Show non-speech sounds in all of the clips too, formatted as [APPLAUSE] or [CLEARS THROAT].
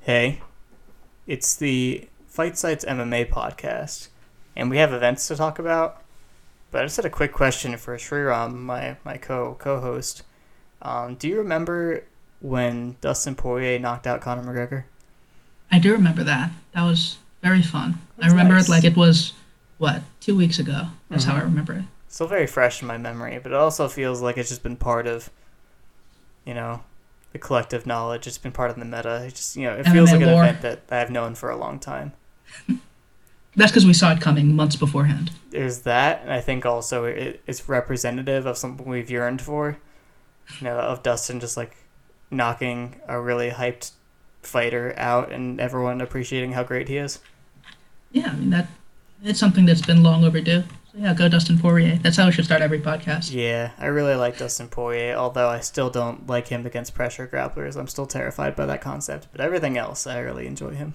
Hey, it's the Fight Sites MMA podcast, and we have events to talk about. But I just had a quick question for Sriram, my my co co host. Um, do you remember when Dustin Poirier knocked out Conor McGregor? I do remember that. That was very fun. I remember nice. it like it was what two weeks ago. That's how I Mhm. remember it. Still very fresh in my memory, but it also feels like it's just been part of, you know, the collective knowledge. It's been part of the meta. It just you know, it feels like an lore. event that I've known for a long time. [LAUGHS] That's because we saw it coming months beforehand. there's that, and I think also it, it's representative of something we've yearned for. You know, of Dustin just like knocking a really hyped fighter out, and everyone appreciating how great he is. Yeah, I mean that. It's something that's been long overdue. So yeah, go Dustin Poirier. That's how we should start every podcast. Yeah, I really like Dustin Poirier, although I still don't like him against pressure grapplers. I'm still terrified by that concept, but everything else, I really enjoy him.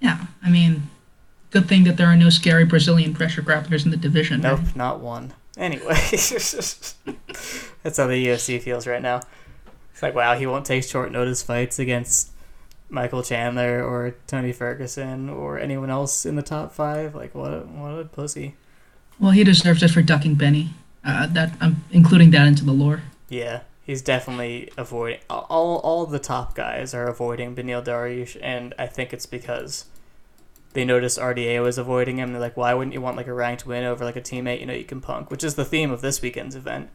Yeah, I mean, good thing that there are no scary Brazilian pressure grapplers in the division. Nope, right? not one. Anyway, [LAUGHS] that's how the UFC feels right now. It's like, wow, he won't take short notice fights against Michael Chandler or Tony Ferguson or anyone else in the top five. Like, what a, what a pussy. Well, he deserves it for ducking Benny. Uh, that I'm including that into the lore. Yeah, he's definitely avoiding. All, all the top guys are avoiding Beneil Dariush, and I think it's because they noticed RDA was avoiding him. They're like, why wouldn't you want like a ranked win over like a teammate you know you can punk? Which is the theme of this weekend's event.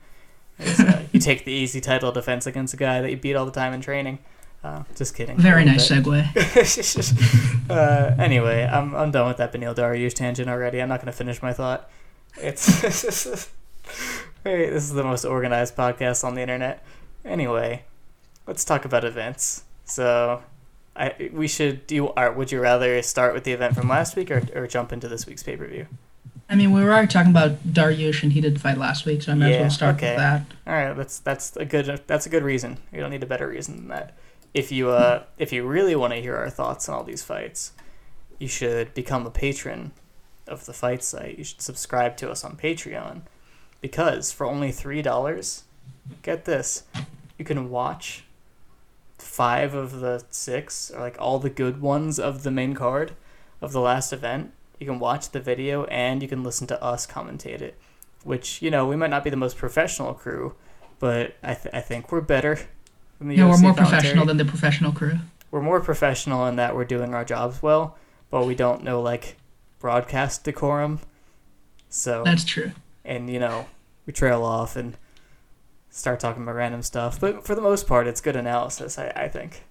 Is, uh, you take the easy title defense against a guy that you beat all the time in training. Uh, just kidding. Very nice bit. segue. [LAUGHS] uh, anyway, I'm I'm done with that Beneil Dariush tangent already. I'm not going to finish my thought. It's [LAUGHS] Hey, this is the most organized podcast on the internet. Anyway, let's talk about events. So, I we should do. You, or would you rather start with the event from last week or, or jump into this week's pay per view? I mean, we were already talking about Dariush, and he did fight last week, so I might as well start okay. with that. All right, that's that's a good that's a good reason. You don't need a better reason than that. If you uh if you really want to hear our thoughts on all these fights, you should become a patron of the fight site. You should subscribe to us on Patreon because for only three dollars, get this, you can watch five of the six or like all the good ones of the main card of the last event. You can watch the video and you can listen to us commentate it which you know we might not be the most professional crew, but I, th- I think we're better. Than the Yeah, we're more commentary. professional than the professional crew. we're more professional in that we're doing our jobs well, but we don't know like broadcast decorum. So That's true. and you know we trail off and start talking about random stuff, but for the most part, it's good analysis. I, I think.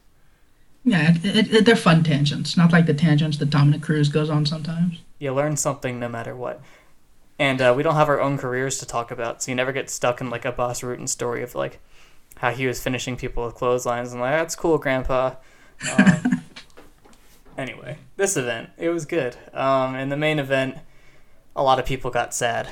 Yeah, it, it, they're fun tangents, not like the tangents that Dominick Cruz goes on sometimes. You learn something no matter what. And uh, we don't have our own careers to talk about, so you never get stuck in like a Bas Rutten story of like how he was finishing people with clotheslines and like that's cool, Grandpa. [LAUGHS] Um, anyway, this event it was good. Um, in the main event, a lot of people got sad.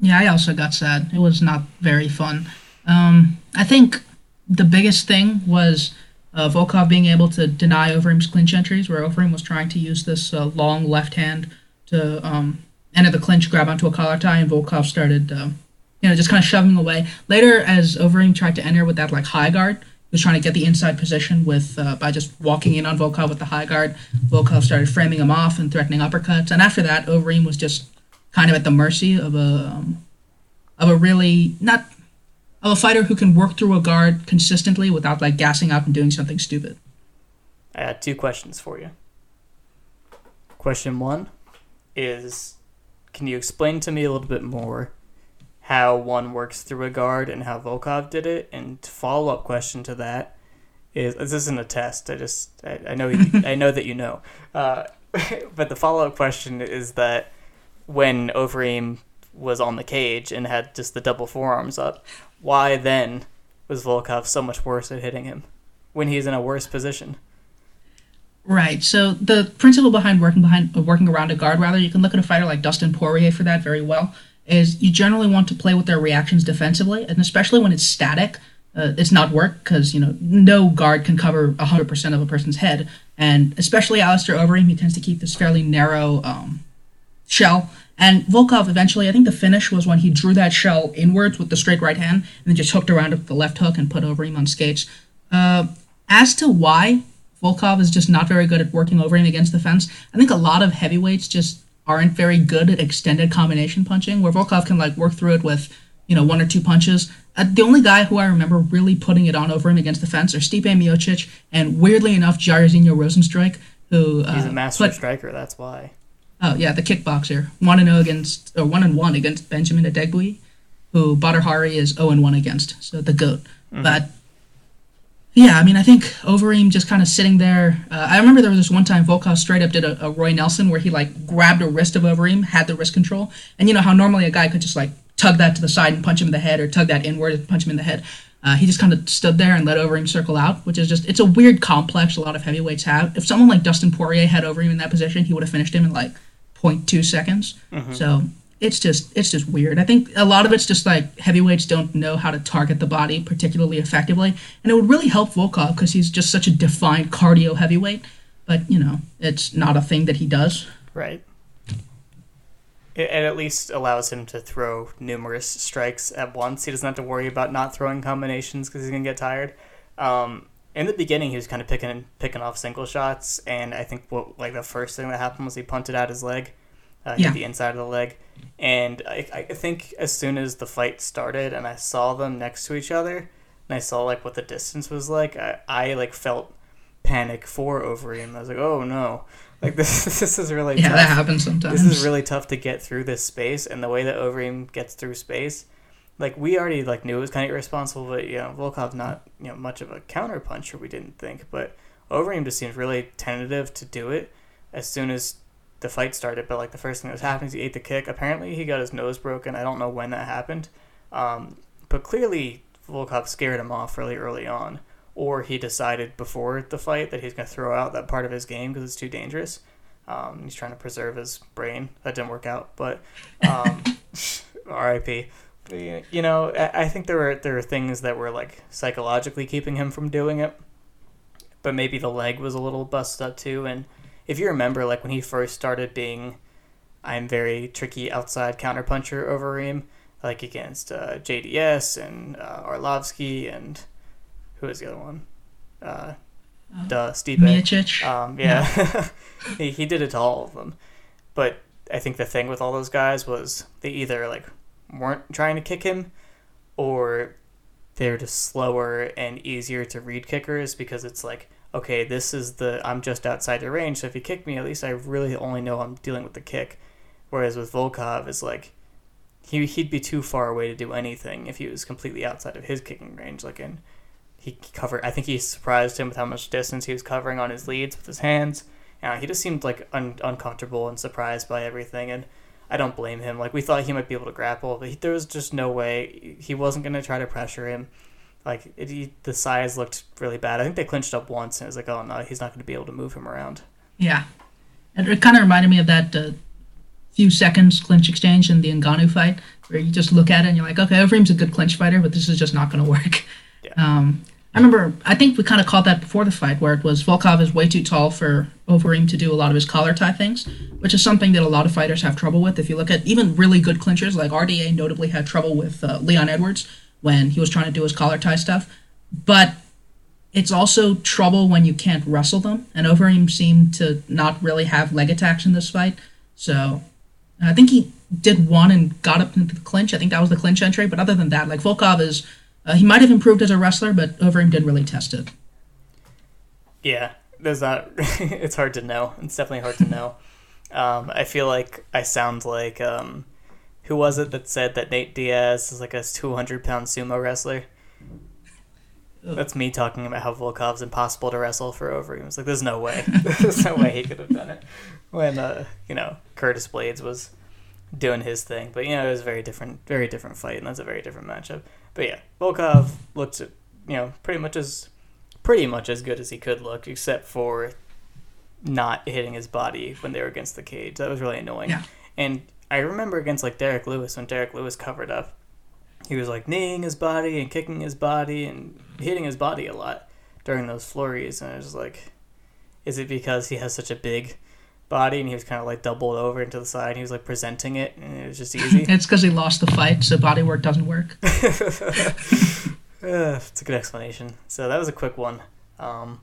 Yeah, I also got sad. It was not very fun. Um, I think the biggest thing was uh, Volkov being able to deny Overeem's clinch entries, where Overeem was trying to use this uh, long left hand to um, enter the clinch, grab onto a collar tie, and Volkov started, uh, you know, just kind of shoving away. Later, as Overeem tried to enter with that like high guard, was trying to get the inside position with uh, by just walking in on Volkov with the high guard. Volkov started framing him off and threatening uppercuts, and after that, Overeem was just kind of at the mercy of a um, of a really not of a fighter who can work through a guard consistently without like gassing up and doing something stupid. I had two questions for you. Question one is can you explain to me a little bit more how one works through a guard and how Volkov did it? And follow up question to that is this isn't a test. I just I, I know you, I know that you know, [LAUGHS] uh, [LAUGHS] but the follow up question is that when Overeem was on the cage and had just the double forearms up, why then was Volkov so much worse at hitting him when he's in a worse position? Right. So the principle behind working behind uh, working around a guard, rather, you can look at a fighter like Dustin Poirier for that very well. Is you generally want to play with their reactions defensively, and especially when it's static, uh, it's not work because you know no guard can cover hundred percent of a person's head, and especially Alistair Overeem, he tends to keep this fairly narrow um, shell. And Volkov eventually, I think the finish was when he drew that shell inwards with the straight right hand and then just hooked around with the left hook and put Overeem on skates. Uh, as to why Volkov is just not very good at working over him against the fence, I think a lot of heavyweights just aren't very good at extended combination punching, where Volkov can like work through it with you know one or two punches. Uh, the only guy who I remember really putting it on over him against the fence are Stipe Miocic and weirdly enough Jairzinho Rozenstruik, who uh, He's a master put- striker. That's why. Oh yeah, the kickboxer. One and zero against or one and one against Benjamin Adegbuyi, who Badr Hari is zero and one against. So the goat. But yeah, I mean, I think Overeem just kind of sitting there. Uh, I remember there was this one time Volkov straight up did a, a Roy Nelson where he like grabbed a wrist of Overeem, had the wrist control, and you know how normally a guy could just like tug that to the side and punch him in the head, or tug that inward and punch him in the head. Uh, he just kind of stood there and let Overeem circle out, which is just it's a weird complex a lot of heavyweights have. If someone like Dustin Poirier had Overeem in that position, he would have finished him in like 0.2 seconds. So it's just it's just weird. I think a lot of it's just like heavyweights don't know how to target the body particularly effectively, and it would really help Volkov because he's just such a defined cardio heavyweight. But you know, it's not a thing that he does. Right. It, it at least allows him to throw numerous strikes at once. He doesn't have to worry about not throwing combinations because he's gonna get tired. Um, in the beginning, he was kind of picking picking off single shots, and I think what like the first thing that happened was he punted out his leg, uh, hit Yeah. the inside of the leg, and I, I think as soon as the fight started and I saw them next to each other, and I saw like what the distance was like, I, I like felt panic for Overeem. I was like, oh no, like [LAUGHS] this this is really Yeah, tough. that happens sometimes. This is really tough to get through this space, and the way that Overeem gets through space, like we already like knew it was kind of irresponsible, but you know Volkov's not you know much of a counter puncher. We didn't think, but Overeem just seems really tentative to do it as soon as the fight started. But like the first thing that was happening is he ate the kick. Apparently he got his nose broken. I don't know when that happened, um, but clearly Volkov scared him off really early on. Or he decided before the fight that he's going to throw out that part of his game because it's too dangerous. Um, he's trying to preserve his brain. That didn't work out, but um, [LAUGHS] R.I.P. You know, I I think there were there were things that were like psychologically keeping him from doing it, but maybe the leg was a little busted up too. And if you remember, like when he first started being, I'm very tricky outside counterpuncher Overeem, like against uh, JDS and uh, Arlovsky and who was the other one? Uh, duh, Stipe. Miocic. Um, yeah, [LAUGHS] he, he did it to all of them. But I think the thing with all those guys was they either like weren't trying to kick him, or they're just slower and easier to read kickers because it's like, okay, this is the I'm just outside the range, so if you kick me, at least I really only know I'm dealing with the kick. Whereas with Volkov, it's like he he'd be too far away to do anything if he was completely outside of his kicking range. Like in he covered. I think he surprised him with how much distance he was covering on his leads with his hands. Uh, he just seemed like un- uncomfortable and surprised by everything, and I don't blame him. Like we thought he might be able to grapple, but he, there was just no way he wasn't going to try to pressure him. Like it, he, the size looked really bad. I think they clinched up once, and it was like, oh no, he's not going to be able to move him around. Yeah. It, it kind of reminded me of that uh, few seconds clinch exchange in the Ngannou fight, where you just look at it and you're like, okay, Overeem's a good clinch fighter, but this is just not going to work. Yeah. Um, I remember, I think we kind of called that before the fight, where it was Volkov is way too tall for Overeem to do a lot of his collar tie things, which is something that a lot of fighters have trouble with. If you look at even really good clinchers, like RDA notably had trouble with uh, Leon Edwards when he was trying to do his collar tie stuff. But it's also trouble when you can't wrestle them, and Overeem seemed to not really have leg attacks in this fight. So I think he did one and got up into the clinch. I think that was the clinch entry. But other than that, like Volkov is, uh, he might have improved as a wrestler, but Overeem did really test it. Yeah, there's not. [LAUGHS] it's hard to know. It's definitely hard to know. [LAUGHS] Um, I feel like I sound like um, who was it that said that Nate Diaz is like a 200 pound sumo wrestler? That's me talking about how Volkov's impossible to wrestle for Overeem. It's like there's no way, [LAUGHS] there's no way he could have done it when uh, you know Curtis Blaydes was doing his thing. But you know it was a very different, very different fight, and that's a very different matchup. But yeah, Volkov looked you know pretty much as pretty much as good as he could look, except for not hitting his body when they were against the cage. That was really annoying. Yeah. And I remember against like Derrick Lewis when Derrick Lewis covered up, he was like kneeing his body and kicking his body and hitting his body a lot during those flurries, and I was like, is it because he has such a big body and he was kind of like doubled over into the side? And he was like presenting it, and it was just [LAUGHS] easy. It's because he lost the fight, so body work doesn't work. [LAUGHS] Uh, it's a good explanation. So that was a quick one. Um,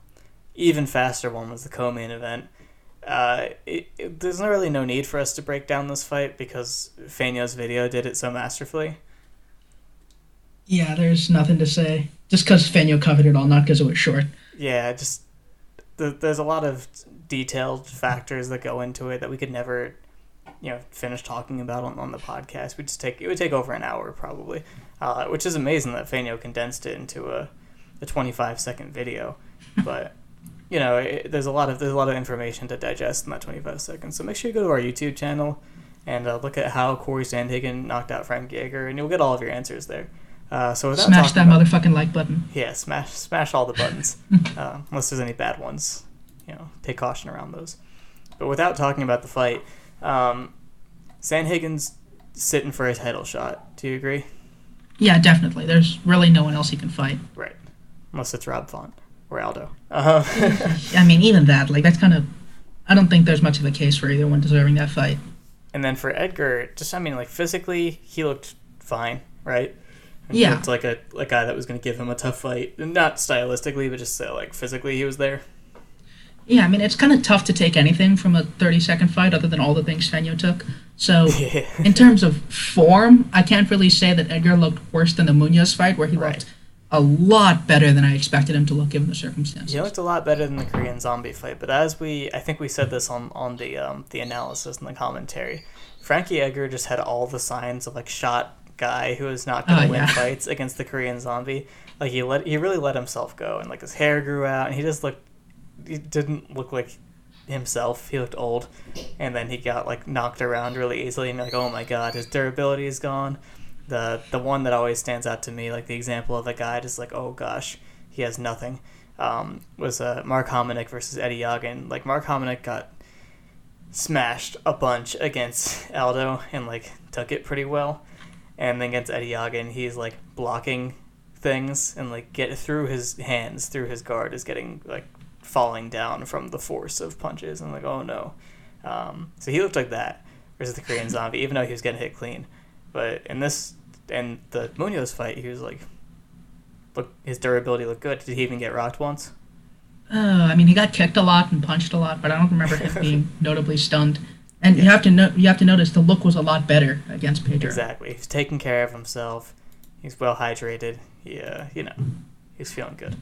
even faster one was the co-main event. Uh, it, it, there's not really no need for us to break down this fight because Feino's video did it so masterfully. Yeah, there's nothing to say. Just because Feino covered it all, not because it was short. Yeah, just the, there's a lot of detailed factors that go into it that we could never, you know, finish talking about on, on the podcast. We just take it would take over an hour probably, uh, which is amazing that Feino condensed it into a, a 25 second video, but. You know, it, there's a lot of there's a lot of information to digest in that 25 seconds. So make sure you go to our YouTube channel and uh, look at how Corey Sandhagen knocked out Frankie Edgar, and you'll get all of your answers there. Uh, so without Smash that about- motherfucking like button. yeah, smash smash all the buttons, [LAUGHS] uh, unless there's any bad ones. You know, take caution around those. But without talking about the fight, um, Sandhagen's sitting for a title shot. Do you agree? Yeah, definitely. There's really no one else he can fight. Right. Unless it's Rob Font or Aldo. Uh, I mean, even that, like, that's kind of. I don't think there's much of a case for either one deserving that fight. and then for Edgar, just I mean, like physically, he looked fine, right? He Yeah. looked like a, a guy that was going to give him a tough fight. Not stylistically, but just uh, like physically, he was there. Yeah, I mean, it's kind of tough to take anything from a 30 second fight other than all the things Feño took. So, Yeah. [LAUGHS] in terms of form, I can't really say that Edgar looked worse than the Munoz fight, where he Right. looked a lot better than I expected him to look given the circumstances. He looked a lot better than the Korean zombie fight, but as we, I think we said this on on the um, the analysis and the commentary, Frankie Edgar just had all the signs of like shot guy who is not going to Oh, win yeah. [LAUGHS] fights against the Korean zombie. Like he let he really let himself go, and like his hair grew out, and he just looked, he didn't look like himself. He looked old, and then he got like knocked around really easily, and like, oh my god, his durability is gone. The the one that always stands out to me, like the example of the guy just like, oh gosh, he has nothing, um, was uh, Mark Hominick versus Eddie Yagin. Like Mark Hominick got smashed a bunch against [LAUGHS] Aldo and like took it pretty well, and then against Eddie Yagin, he's like blocking things and like get through his hands through his guard is getting like falling down from the force of punches. And like oh no. Um, so he looked like that versus the korean [LAUGHS] zombie even though he was getting hit clean but in this and the munoz fight he was like look his durability looked good. Did he even get rocked once? Uh, I mean, he got kicked a lot and punched a lot, but I don't remember him being [LAUGHS] notably stunned. And you have to no- you have to notice the look was a lot better against Pedro. exactly. He's taking care of himself. He's well hydrated. Yeah you know he's feeling good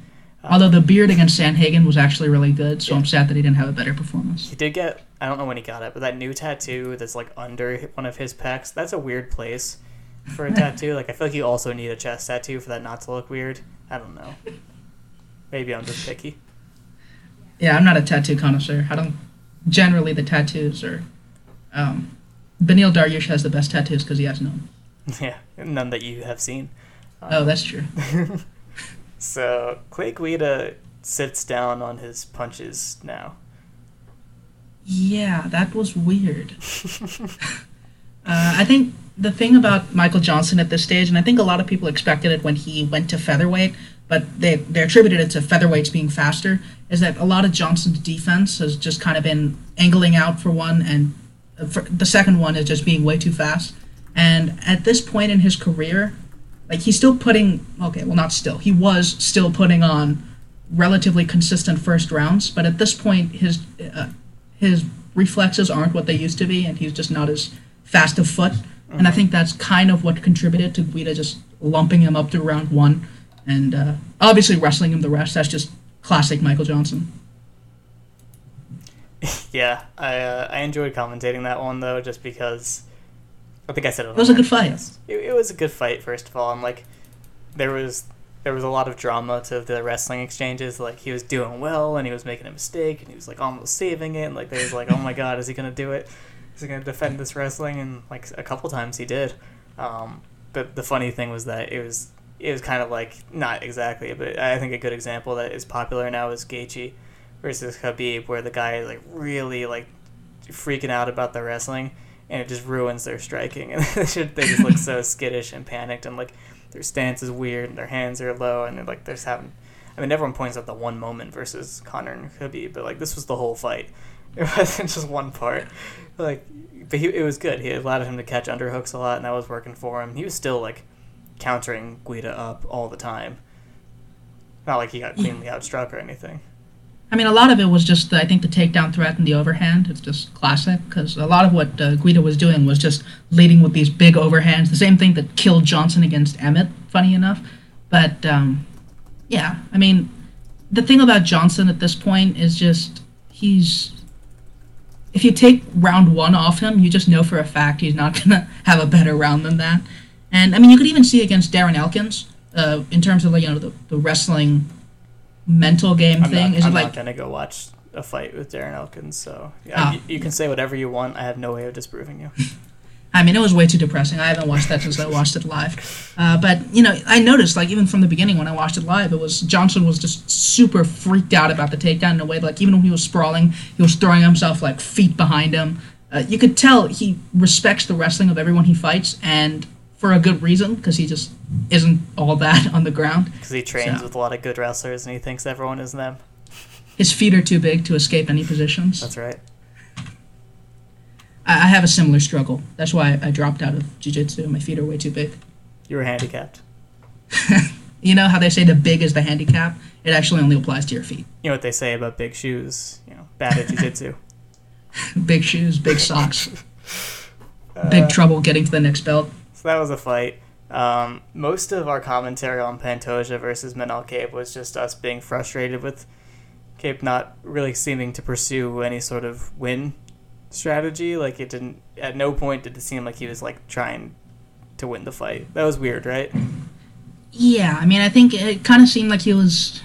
Although the beard against Sandhagen was actually really good, so I'm sad that he didn't have a better performance. He did get I don't know when he got it, but that new tattoo that's like under one of his pecs, that's a weird place for a [LAUGHS] tattoo. Like I feel like you also need a chest tattoo for that not to look weird. I don't know. Maybe I'm just picky. Yeah, I'm not a tattoo connoisseur. I don't. Generally, the tattoos are. Um, Beneil Dariush has the best tattoos because he has none. [LAUGHS] yeah, none that you have seen. Oh, that's true. [LAUGHS] So Guida sits down on his punches now. Yeah, that was weird. [LAUGHS] uh, I think the thing about Michael Johnson at this stage, and I think a lot of people expected it when he went to featherweight, but they they attributed it to featherweights being faster, is that a lot of Johnson's defense has just kind of been angling out for one, and uh, for, the second one is just being way too fast. And at this point in his career, like he's still putting okay, well not still, he was still putting on relatively consistent first rounds, but at this point his uh, his reflexes aren't what they used to be, and he's just not as fast of foot. And I think that's kind of what contributed to Guida just lumping him up to round one, and uh, obviously wrestling him the rest. That's just classic Michael Johnson. [LAUGHS] Yeah, I uh, I enjoyed commentating that one though, just because I think I said it. It was a good fight. It, it was a good fight. First of all, and like there was there was a lot of drama to the wrestling exchanges. Like he was doing well, and he was making a mistake, and he was like almost saving it. And like they was like, oh my god, is he gonna do it? Is he gonna defend this wrestling? And like a couple times he did. Um, but the funny thing was that it was it was kind of like not exactly, but I think a good example that is popular now is Gaethje versus Khabib, where the guy is like really like freaking out about the wrestling, and it just ruins their striking, [LAUGHS] and they just they just look so [LAUGHS] skittish and panicked, and like their stance is weird, and their hands are low, and they're like they're just having. I mean, everyone points out the one moment versus Conor and Khabib, but like this was the whole fight. [LAUGHS] It wasn't just one part. Like, but he, it was good. He allowed him to catch underhooks a lot, and that was working for him. He was still like countering Guida up all the time. Not like he got cleanly outstruck or anything. I mean, a lot of it was just, I think, the takedown threat and the overhand. It's just classic because a lot of what uh, Guida was doing was just leading with these big overhands. The same thing that killed Johnson against Emmett, funny enough. But um, yeah, I mean, the thing about Johnson at this point is just he's. If you take round one off him, you just know for a fact he's not [LAUGHS] gonna have a better round than that. And I mean, you could even see against Darren Elkins uh, in terms of like you know the, the wrestling mental game I'm thing. not, is I'm like not gonna go watch a fight with Darren Elkins. So yeah, Ah. you, you can say whatever you want. I have no way of disproving you. [LAUGHS] I mean, it was way too depressing. I haven't watched that since I watched it live. Uh, but you know, I noticed like even from the beginning when I watched it live, it was Johnson was just super freaked out about the takedown in a way like even when he was sprawling, he was throwing himself like feet behind him. Uh, you could tell he respects the wrestling of everyone he fights, and for a good reason because he just isn't all that [LAUGHS] on the ground. Because he trains So- with a lot of good wrestlers and he thinks everyone is them. His feet are too big to escape any positions. That's right. I, I have a similar struggle. That's why I dropped out of jiu-jitsu. My feet are way too big. You were handicapped. [LAUGHS] You know how they say the big is the handicap? It actually only applies to your feet. You know what they say about big shoes? You know, bad at jiu-jitsu. [LAUGHS] Big shoes, big socks, Uh, big trouble getting to the next belt. That was a fight. Um, most of our commentary on Pantoja versus Manel Kape was just us being frustrated with Kape not really seeming to pursue any sort of win strategy. Like it didn't. At no point did it seem like he was like trying to win the fight. That was weird, right? Yeah, I mean, I think it kind of seemed like he was.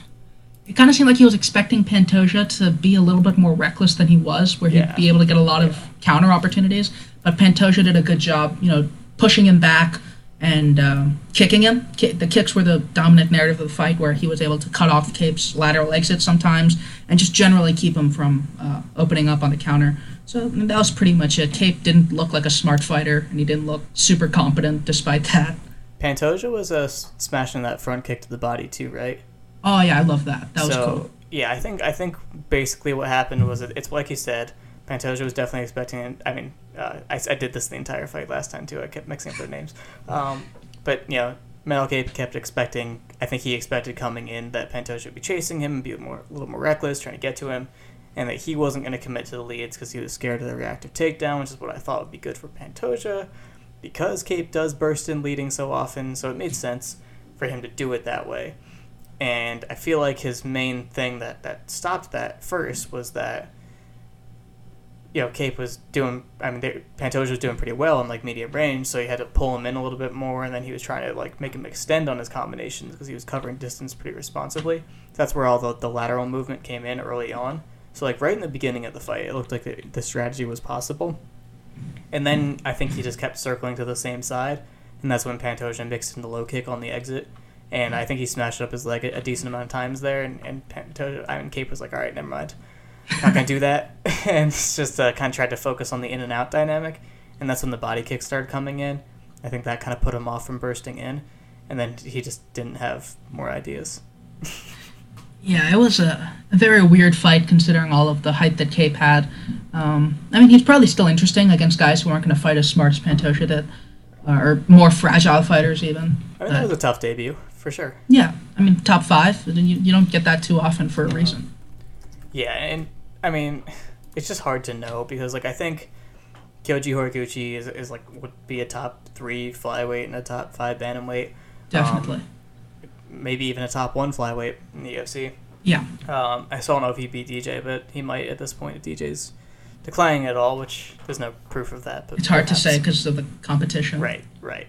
It kind of seemed like he was expecting Pantoja to be a little bit more reckless than he was, where he'd Yeah. be able to get a lot of counter opportunities. But Pantoja did a good job, you know, pushing him back and um, kicking him. Ki- the kicks were the dominant narrative of the fight, where he was able to cut off Kape's lateral exit sometimes and just generally keep him from uh, opening up on the counter. So that was pretty much it. Kape didn't look like a smart fighter, and he didn't look super competent despite that. Pantoja was uh, smashing that front kick to the body too, right? Oh yeah, I love that. That was so cool. yeah, I think I think basically what happened was it, it's like you said. Pantoja was definitely expecting. It I mean, uh, I, I did this the entire fight last time too. I kept mixing up their names, um, but you know, Metal Cape kept expecting. I think he expected coming in that Pantoja would be chasing him and be more a little more reckless, trying to get to him, and that he wasn't going to commit to the leads because he was scared of the reactive takedown, which is what I thought would be good for Pantoja, because Kape does burst in leading so often. So it made sense for him to do it that way. And I feel like his main thing that, that stopped that first was that, you know, Kape was doing, I mean, Pantoja was doing pretty well in like medium range, so he had to pull him in a little bit more, and then he was trying to like make him extend on his combinations because he was covering distance pretty responsibly. That's where all the, the lateral movement came in early on. So, like, right in the beginning of the fight, it looked like the, the strategy was possible. And then I think he just kept circling to the same side, and that's when Pantoja mixed in the low kick on the exit. And I think he smashed up his leg a, a decent amount of times there, and, and Pantoja, I mean, Kape was like, all right, never mind. Not to do that. [LAUGHS] and just uh, kind of tried to focus on the in and out dynamic. And that's when the body kick started coming in. I think that kind of put him off from bursting in. And then he just didn't have more ideas. [LAUGHS] Yeah, it was a, a very weird fight considering all of the hype that Kape had. Um, I mean, he's probably still interesting against guys who aren't going to fight as smart as Pantoja did, uh, or more fragile fighters even. I mean, that was a tough debut, for sure. yeah, I mean, top five. You, you don't get that too often for a reason. Yeah, and I mean, [LAUGHS] it's just hard to know because like I think Kyoji Horiguchi is, is like would be a top three flyweight and a top five bantamweight, Definitely. maybe even a top one flyweight in the UFC. yeah. Um, I still don't know if he'd beat DJ, but he might at this point if DJ's declining at all, which there's no proof of that. But It's hard to say because of the competition. Right, right.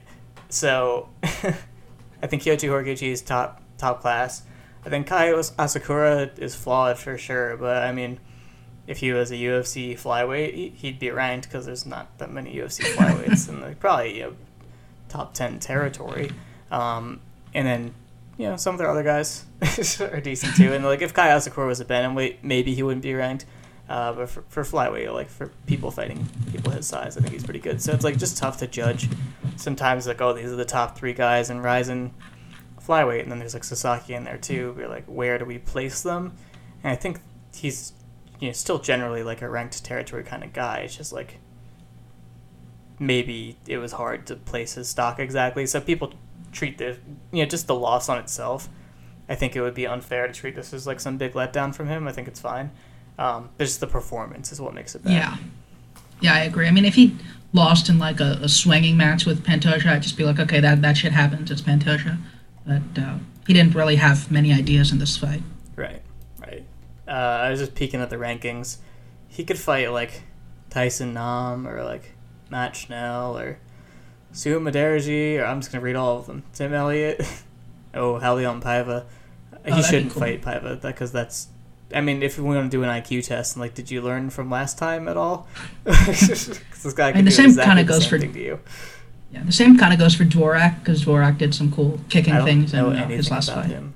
So, [LAUGHS] I think Kyoji Horiguchi is top top class. I think Kai Asakura is flawed for sure, but I mean, if he was a UFC flyweight, he- he'd be ranked because there's not that many UFC flyweights, in like [LAUGHS] probably you know, top ten territory. Um, and then you know some of their other guys [LAUGHS] are decent too. And like if Kai Asakura was a bantamweight, maybe he wouldn't be ranked. Uh, but for, for flyweight, like for people fighting people his size, I think he's pretty good. So it's like just tough to judge. Sometimes like oh these are the top three guys in Rizin flyweight, and then there's like Sasaki in there too. We're like where do we place them? And I think he's you know still generally like a ranked territory kind of guy. It's just like maybe it was hard to place his stock exactly. So people treat the you know just the loss on itself I think it would be unfair to treat this as like some big letdown from him. I think it's fine. Um, but just the performance is what makes it bad. Yeah. Yeah, I agree. I mean, if he lost in like a, a swinging match with Pantoja, I'd just be like, okay, that, that shit happens. It's Pantoja. But uh, he didn't really have many ideas in this fight. Right, right. Uh, I was just peeking at the rankings. He could fight like Tyson Nam or like Matt Schnell or Su Mudaerji, or I'm just gonna read all of them. Tim Elliott. [LAUGHS] oh, Raulian Paiva. He that'd shouldn't cool. fight Paiva because that's. I mean, if we want to do an IQ test, and like, did you learn from last time at all? [LAUGHS] this guy can the same exactly kinda goes for- to you. Yeah, the same kind of goes for Dvorak, because Dvorak did some cool kicking things in uh, his last fight. him.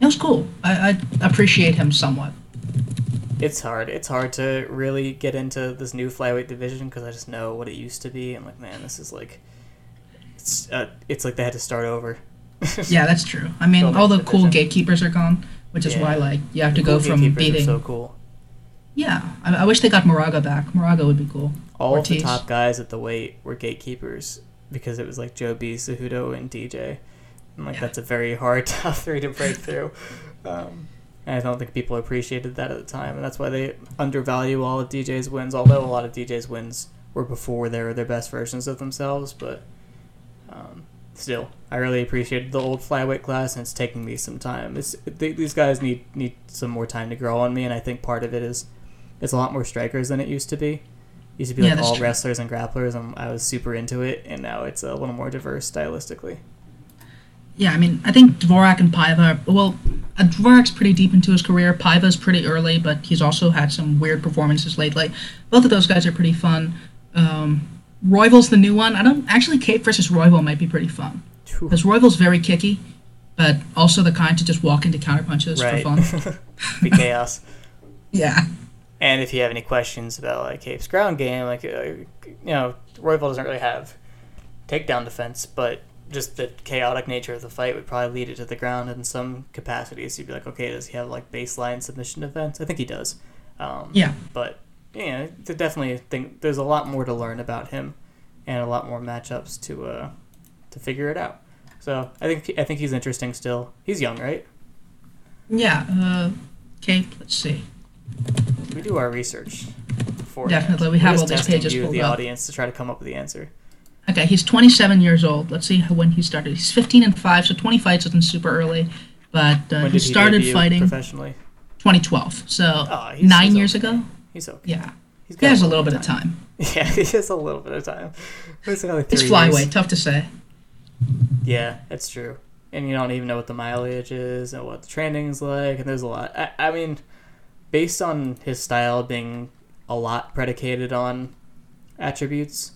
It was cool. I, I appreciate him somewhat. It's hard. It's hard to really get into this new flyweight division because I just know what it used to be. I'm like, man, this is like, it's uh, it's like they had to start over. [LAUGHS] Yeah, that's true. I mean, all the division. cool gatekeepers are gone, which is Yeah. why like you have to The go from beating. so cool. Yeah, I, I wish they got Moraga back. Moraga would be cool. All of the top guys at the weight were gatekeepers because it was like Joe B, Cejudo, and DJ. And like Yeah. that's a very hard [LAUGHS] top three to break through. Um, and I don't think people appreciated that at the time, and that's why they undervalue all of DJ's wins. Although a lot of DJ's wins were before they were their best versions of themselves, but um, still, I really appreciated the old flyweight class, and it's taking me some time. It's, they, these guys need need some more time to grow on me, and I think part of it is it's a lot more strikers than it used to be. It Used to be Yeah, like all true. wrestlers and grapplers, and I was super into it, and now it's a little more diverse stylistically. Yeah, I mean, I think Dvorak and Paiva. Well, uh, Dvorak's pretty deep into his career. Paiva's pretty early, but he's also had some weird performances lately. Both of those guys are pretty fun. Um, Royval's the new one. I don't actually. Kape versus Royval might be pretty fun because Royval's very kicky, but also the kind to just walk into counterpunches Right. for fun. [LAUGHS] Be chaos. [LAUGHS] yeah. And if you have any questions about like Kape's ground game, like uh, you know, Royval doesn't really have takedown defense, but just the chaotic nature of the fight would probably lead it to the ground in some capacities. You'd be like, okay, does he have like baseline submission defense? I think he does. Um, Yeah. But yeah, definitely think there's a lot more to learn about him, and a lot more matchups to uh, to figure it out. So I think I think he's interesting still. He's young, right? Yeah. Uh, Kape. Let's see. We do our research. Definitely, we have all these pages you, the up. audience, to try to come up with the answer. Okay, he's 27 years old. Let's see when he started. He's 15 and five, so 20 fights isn't super early. But uh, he he started fighting professionally? 2012, so Oh, he's- nine he's years okay. ago. He's okay. Yeah, He's he got has a little bit of time. [LAUGHS] Yeah, he has a little bit of time. It's It's three flyweight, years. tough to say. Yeah, that's true. And you don't even know what the mileage is and what the training's like, and there's a lot. I, I mean, based on his style being a lot predicated on attributes,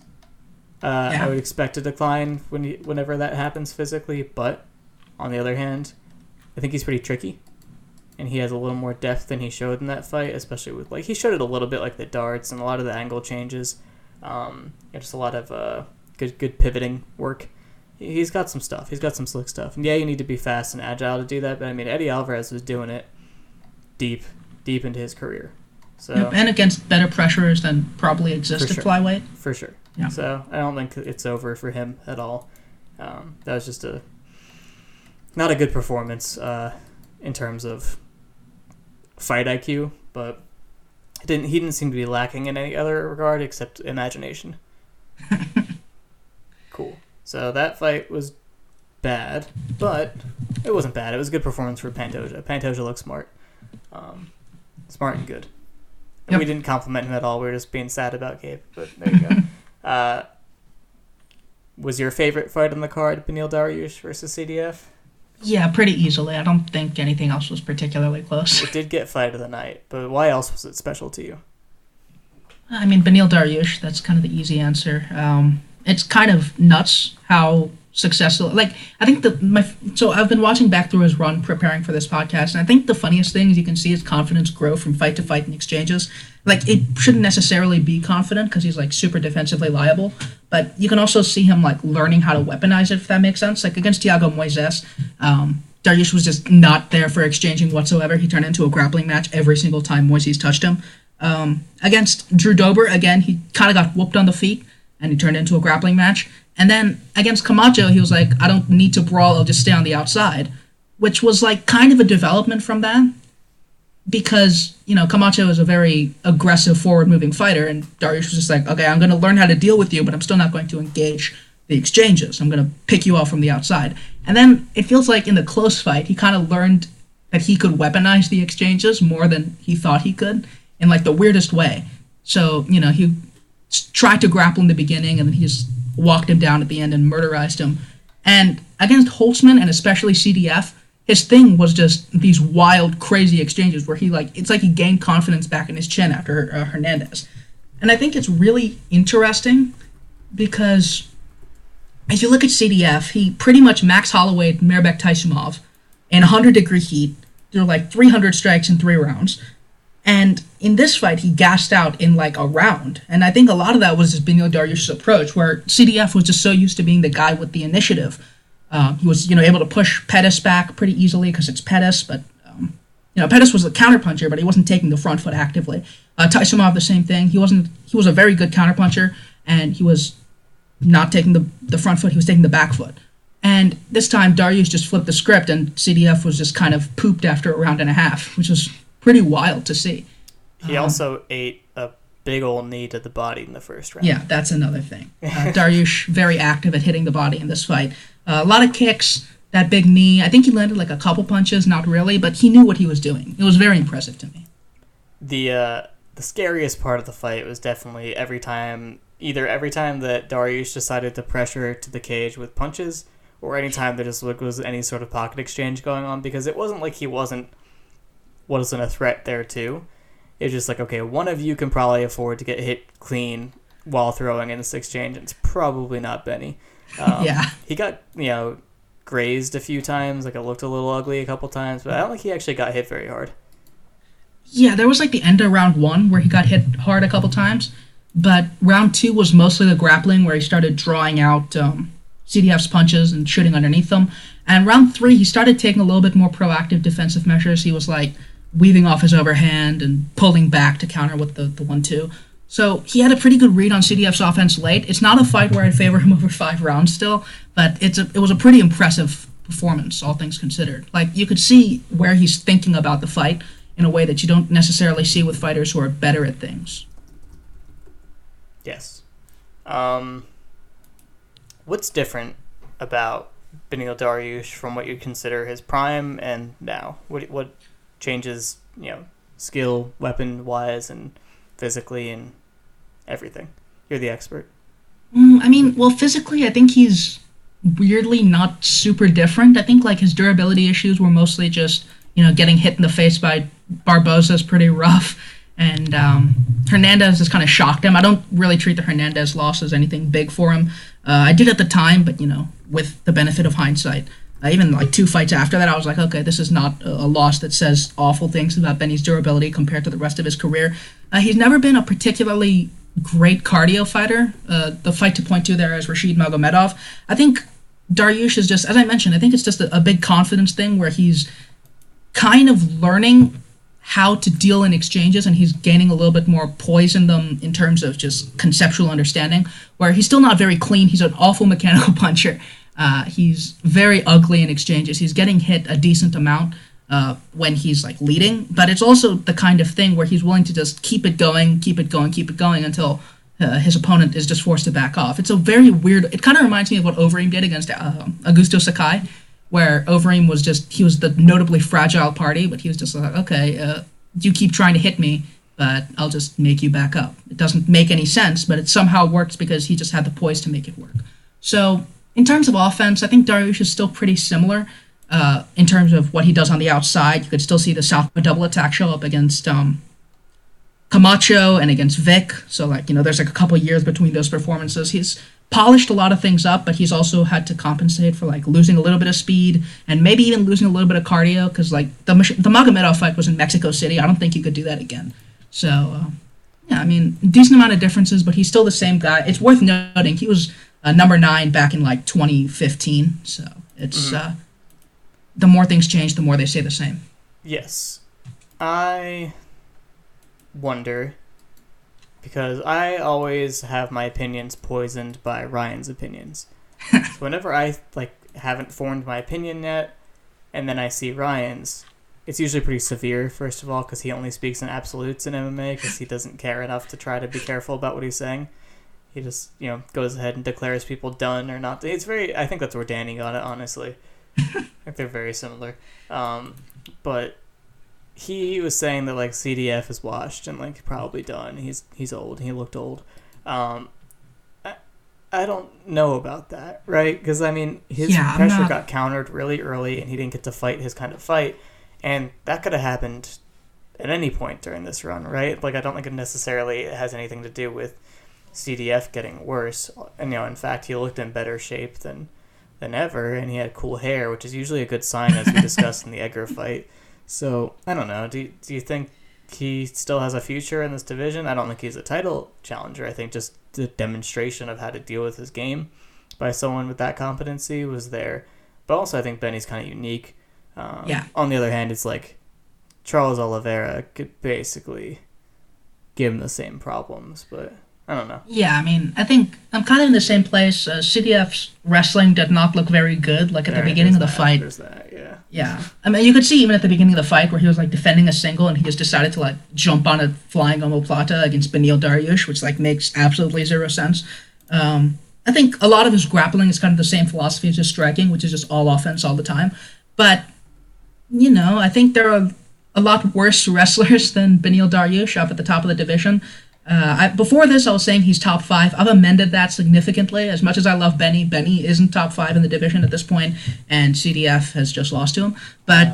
uh, Yeah. I would expect a decline when he, whenever that happens physically. But on the other hand, I think he's pretty tricky, and he has a little more depth than he showed in that fight, especially with like he showed it a little bit like the darts and a lot of the angle changes. Um, just a lot of uh, good good pivoting work. He- He's got some stuff. He's got some slick stuff. And yeah, you need to be fast and agile to do that. But I mean, Eddie Alvarez was doing it deep, deep into his career. So Yep, and against better pressures than probably exist at sure. flyweight. for sure. Yeah. So I don't think it's over for him at all. Um, that was just a not a good performance uh, in terms of fight IQ, but it didn't he didn't seem to be lacking in any other regard except imagination. [LAUGHS] cool. So that fight was bad, but it wasn't bad. It was a good performance for Pantoja. Pantoja looked smart, um, smart and good. And Yep. we didn't compliment him at all. We were just being sad about Gabe. But there you go. [LAUGHS] uh, was your favorite fight on the card Beneil Dariush versus CDF? Yeah, pretty easily. I don't think anything else was particularly close. It did get fight of the night, but why else was it special to you? I mean, Beneil Dariush, that's kind of the easy answer. Um, it's kind of nuts how successful. Like, I think the my so I've been watching back through his run preparing for this podcast, and I think the funniest thing is you can see his confidence grow from fight to fight in exchanges. Like, it shouldn't necessarily be confident because he's like super defensively liable, but you can also see him like learning how to weaponize it. If that makes sense. Like against Thiago Moises, um, Dariush was just not there for exchanging whatsoever. He turned into a grappling match every single time Moises touched him. Um, against Drew Dober, again, he kind of got whooped on the feet and he turned into a grappling match. And then against Camacho, he was like, I don't need to brawl, I'll just stay on the outside. which was like kind of a development from that because you know Camacho is a very aggressive, forward-moving fighter, and Dariush was just like, okay, I'm going to learn how to deal with you, but I'm still not going to engage the exchanges. I'm going to pick you off from the outside. And then it feels like in the close fight, he kind of learned that he could weaponize the exchanges more than he thought he could in like the weirdest way. So you know he tried to grapple in the beginning, and then he just walked him down at the end and murderized him. And against Holtzman and especially CDF, his thing was just these wild, crazy exchanges where he like it's like he gained confidence back in his chin after uh, Hernandez, and I think it's really interesting because as you look at CDF, he pretty much Max Holloway, Mairbek Taisumov in 100 degree heat. Were like 300 strikes in three rounds. And in this fight, he gassed out in like a round. And I think a lot of that was just Beneil Dariush's approach, where CDF was just so used to being the guy with the initiative um, he was, you know, able to push Pettis back pretty easily because it's Pettis, but um, you know, Pettis was a counterpuncher, but he wasn't taking the front foot actively. Uh, Taisumov, the same thing. He wasn't. He was a very good counterpuncher, and he was not taking the the front foot. He was taking the back foot. And this time, Dariush just flipped the script, and CDF was just kind of pooped after a round and a half, which was pretty wild to see. He um, also ate a big old knee to the body in the first round. Yeah, that's another thing. [LAUGHS] Uh, Dariush very active at hitting the body in this fight. Uh, a lot of kicks, that big knee. I think he landed like a couple punches, not really, but he knew what he was doing. It was very impressive to me. The uh, the scariest part of the fight was definitely every time, either every time that Dariush decided to pressure to the cage with punches, or anytime there just was any sort of pocket exchange going on, because it wasn't like he wasn't wasn't a threat there too. It's just like okay, one of you can probably afford to get hit clean while throwing in this exchange. And it's probably not Benny. [LAUGHS] Um, yeah. He got, you know, grazed a few times. Like it looked a little ugly a couple times, but I don't think he actually got hit very hard. Yeah, there was like the end of round one where he got hit hard a couple times, but round two was mostly the grappling where he started drawing out um, CDF's punches and shooting underneath them. And round three, he started taking a little bit more proactive defensive measures. He was like weaving off his overhand and pulling back to counter with the, the one two. So he had a pretty good read on CDF's offense late. It's not a fight where I'd favor him [LAUGHS] over five rounds still, but it's a, it was a pretty impressive performance, all things considered. Like you could see where he's thinking about the fight in a way that you don't necessarily see with fighters who are better at things. Yes. Um, what's different about Beneil Dariush from what you consider his prime and now? What what changes, you know, skill, weapon wise, and physically and everything. You're the expert. Mm, I mean, well, physically, I think he's weirdly not super different. I think like his durability issues were mostly just you know getting hit in the face by Barboza is pretty rough, and um, Hernandez has kind of shocked him. I don't really treat the Hernandez loss as anything big for him. Uh, I did at the time, but you know, with the benefit of hindsight. Uh, even like two fights after that, I was like, okay, this is not a, loss that says awful things about Benny's durability compared to the rest of his career. Uh, he's never been a particularly great cardio fighter. Uh, the fight to point to there is Rashid Magomedov. I think Dariush is just, as I mentioned, I think it's just a, a big confidence thing where he's kind of learning how to deal in exchanges and he's gaining a little bit more poise in them in terms of just conceptual understanding where he's still not very clean he's an awful mechanical [LAUGHS] puncher uh, he's very ugly in exchanges he's getting hit a decent amount uh, when he's like leading, but it's also the kind of thing where he's willing to just keep it going, keep it going, keep it going until uh, his opponent is just forced to back off. It's a very weird. It kind of reminds me of what Overeem did against uh, Augusto Sakai, where Overeem was just he was the notably fragile party, but he was just like, okay, uh, you keep trying to hit me, but I'll just make you back up. It doesn't make any sense, but it somehow works because he just had the poise to make it work. So in terms of offense, I think Dariush is still pretty similar. Uh, in terms of what he does on the outside. You could still see the South double attack show up against um, Camacho and against Vick. So like you know, there's like a couple years between those performances. He's polished a lot of things up, but he's also had to compensate for like losing a little bit of speed and maybe even losing a little bit of cardio because like the the Magomedov fight was in Mexico City. I don't think he could do that again. So. Uh, yeah, I mean, decent amount of differences, but he's still the same guy. It's worth noting he was uh, number nine back in like 2015, so it's mm-hmm. uh, the more things change, the more they stay the same. Yes. I wonder because I always have my opinions poisoned by Ryan's opinions. [LAUGHS] so whenever I like haven't formed my opinion yet, and then I see Ryan's. It's usually pretty severe, first of all, because he only speaks in absolutes in MMA because he doesn't care enough to try to be careful about what he's saying. He just, you know, goes ahead and declares people done or not. It's very. I think that's where Danny got it, honestly. [LAUGHS] I they're very similar. Um, but he was saying that like CDF is washed and like probably done. He's he's old. He looked old. Um, I, I don't know about that, right? Because I mean, his Yeah, pressure not- got countered really early, and he didn't get to fight his kind of fight, and that could have happened at any point during this run, right? Like I don't think it necessarily has anything to do with CDF getting worse. And you know, in fact, he looked in better shape than than ever, and he had cool hair, which is usually a good sign, as we [LAUGHS] discussed in the Edgar fight. So I don't know. Do you, do you think he still has a future in this division? I don't think he's a title challenger. I think just the demonstration of how to deal with his game by someone with that competency was there. But also, I think Benny's kind of unique. Um, Yeah. On the other hand, it's like Charles Oliveira could basically give him the same problems, but I don't know. Yeah, I mean, I think I'm kind of in the same place. Uh, CDF's wrestling did not look very good. Like at the beginning of the that, fight, There's that, yeah. Yeah, I mean, you could see even at the beginning of the fight where he was like defending a single and he just decided to like jump on a flying omoplata against Beneil Dariush, which like makes absolutely zero sense. Um, I think a lot of his grappling is kind of the same philosophy as his striking, which is just all offense all the time. But you know, I think there are a lot worse [LAUGHS] wrestlers than Beneil Dariush up at the top of the division. Uh, I, before this, I was saying he's top five. I've amended that significantly. As much as I love Benny, Benny isn't top five in the division at this point, and CDF has just lost to him. But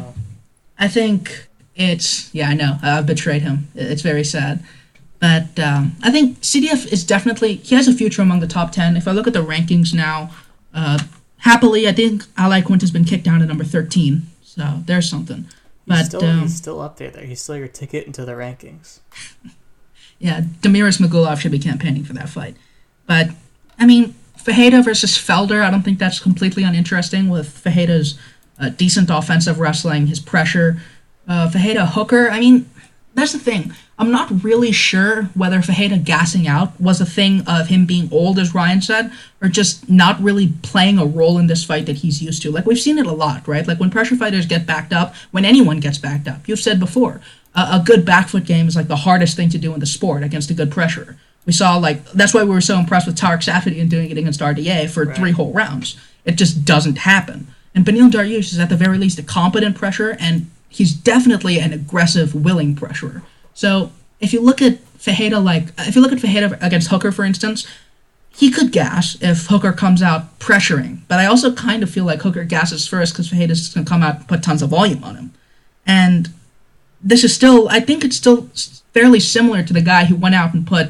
I think it's yeah, I know I've betrayed him. It's very sad, but um, I think CDF is definitely he has a future among the top ten. If I look at the rankings now, uh, happily, I think Al Iaquinta has been kicked down to number thirteen. So there's something. He's But still, um, he's still up there. Though. He's still your ticket into the rankings. Yeah, Damir Ismagulov should be campaigning for that fight. But I mean, Ferreira versus Felder, I don't think that's completely uninteresting. With Ferreira's uh, decent offensive wrestling, his pressure, uh, Ferreira Hooker. I mean, that's the thing. I'm not really sure whether Ferreira gassing out was a thing of him being old, as Ryan said, or just not really playing a role in this fight that he's used to. Like we've seen it a lot, right? Like when pressure fighters get backed up, when anyone gets backed up. You've said before, a, a good back foot game is like the hardest thing to do in the sport against a good pressure. We saw like that's why we were so impressed with Tarek and doing it against RDA for three whole rounds. It just doesn't happen. And Beneil Dariush is at the very least a competent pressure, and he's definitely an aggressive, willing pressurer. So if you look at Ferreira like if you look at Ferreira against Hooker, for instance, he could gas if Hooker comes out pressuring. But I also kind of feel like Hooker gasses first because Ferreira's going to come out and put tons of volume on him. And this is still, I think it's still fairly similar to the guy who went out and put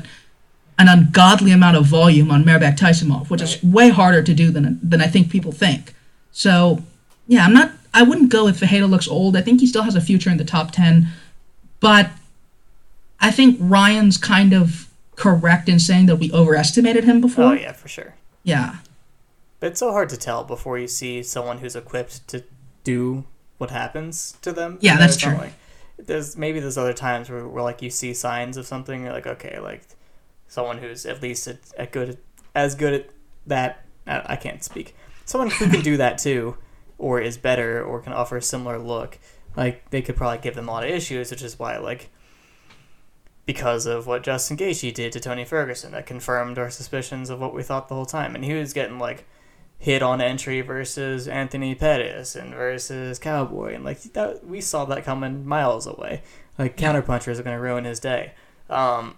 an ungodly amount of volume on Mairbek Taisumov, which is way harder to do than, than I think people think. So, yeah, I'm not, I wouldn't go if Ferreira looks old. I think he still has a future in the top 10. But I think Ryan's kind of correct in saying that we overestimated him before. Oh yeah, for sure. Yeah. But it's so hard to tell before you see someone who's equipped to do what happens to them. Yeah, that's true. Like, there's maybe there's other times where, where like you see signs of something. You're like, okay, like someone who's at least at, good as good at that. I, I can't speak. Someone who can do that too, or is better, or can offer a similar look. Like they could probably give them a lot of issues, which is why like because of what Justin Gaethje did to Tony Ferguson, that confirmed our suspicions of what we thought the whole time. And he was getting like hit on entry versus Anthony Pettis and versus Cowboy, and like that we saw that coming miles away. Like counterpunchers are going to ruin his day. Um,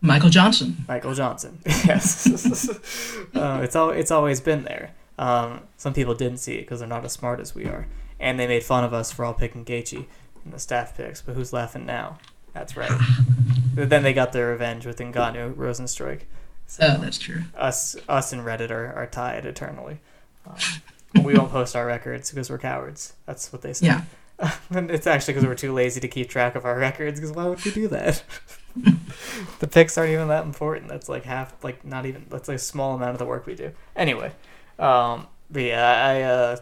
Michael Johnson. Michael Johnson, [LAUGHS] yes, [LAUGHS] uh, it's all it's always been there. Um, some people didn't see it because they're not as smart as we are, and they made fun of us for all picking Gaethje in the staff picks. But who's laughing now? That's right. [LAUGHS] Then they got their revenge with Ngannou Rozenstruik. So Oh, that's true. us us and Reddit are, are tied eternally. Um, we won't post our records because we're cowards. That's what they say. Yeah. [LAUGHS] and it's actually because we're too lazy to keep track of our records. Because why would we do that? [LAUGHS] the picks aren't even that important. That's like half, like not even. That's like a small amount of the work we do. Anyway, um, but yeah, I uh,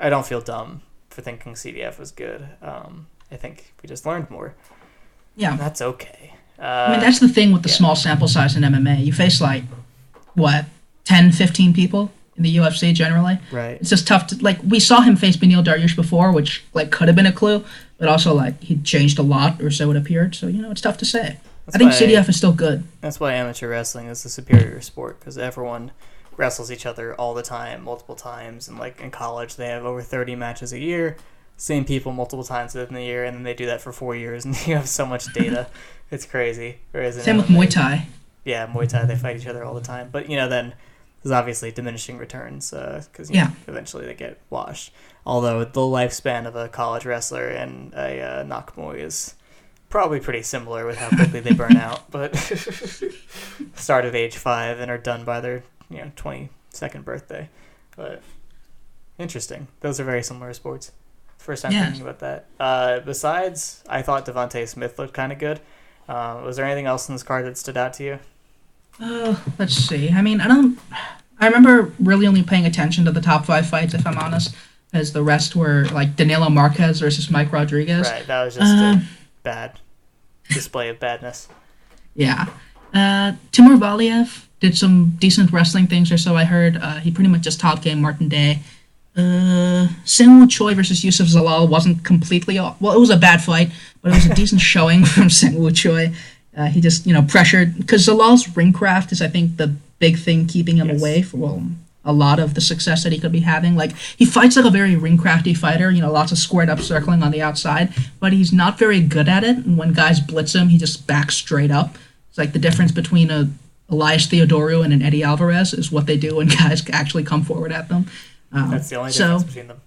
I don't feel dumb for thinking CDF was good. Um, I think we just learned more. Yeah. And that's okay. Uh, I mean, that's the thing with the yeah. small sample size in MMA. You face like, what, 10, 15 people? in the UFC generally. Right. It's just tough to like. We saw him face Beneil Dariush before, which like could have been a clue, but also like he changed a lot, or so it appeared. So you know, it's tough to say. I think why- CDF is still good. That's why amateur wrestling is the superior sport because everyone wrestles each other all the time, multiple times, and like in college they have over thirty matches a year, same people multiple times within the year, and then they do that for four years, [LAUGHS] and you have so much data, [LAUGHS] it's crazy. In Same with Muay Thai. yeah, Muay Thai they fight each other all the time, but you know then there's obviously diminishing returns because Yeah. eventually they get washed. Although the lifespan of a college wrestler and a uh, Nak Muay is probably pretty similar with how quickly they burn out, but [LAUGHS] start at age five and are done by their you know twenty second birthday. But interesting, those are very similar sports. First time Yeah. thinking about that. Uh, besides, I thought Devonte Smith looked kind of good. Uh, was there anything else in this card that stood out to you? Uh, let's see. I mean, I don't. I remember really only paying attention to the top five fights, if I'm honest, as the rest were like Danilo Marquez versus Mike Rodriguez. Right, that was just Uh, a bad display of badness. Yeah. Uh, Timur Valiev did some decent wrestling things, or so I heard. Uh, he pretty much just top game Martin Day. Uh, Seungwoo Choi versus Youssef Zalal wasn't completely off. Well, it was a bad fight, but it was a decent showing [LAUGHS] from Seungwoo Choi. Uh, he just, you know, pressured because Zalal's ring craft is, I think, the big thing keeping him Yes. away from well, a lot of the success that he could be having. Like he fights like a very ring crafty fighter, you know, lots of squared up circling on the outside, but he's not very good at it. And when guys blitz him, he just backs straight up. It's like the difference between a Elias Theodorou and an Eddie Alvarez is what they do when [LAUGHS] guys actually come forward at them. Um, That's the only so, difference between them.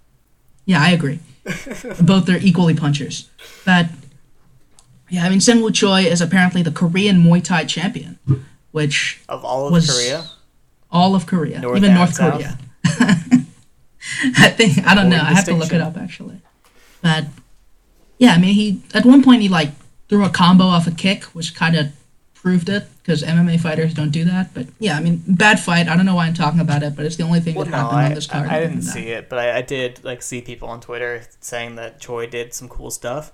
yeah, I agree. [LAUGHS] Both are equally punchers. But yeah, I mean, Seungwoo Choi is apparently the Korean Muay Thai champion, which Of all of Korea, all of Korea, North even North South? Korea. [LAUGHS] I think I don't know. I have to look it up actually. But yeah, I mean, he at one point he like threw a combo off a kick, which kind of proved it because MMA fighters don't do that. But yeah, I mean, bad fight. I don't know why I'm talking about it, but it's the only thing well, that no, happened I, on this card. I, I didn't see it, but I, I did like see people on Twitter saying that Choi did some cool stuff,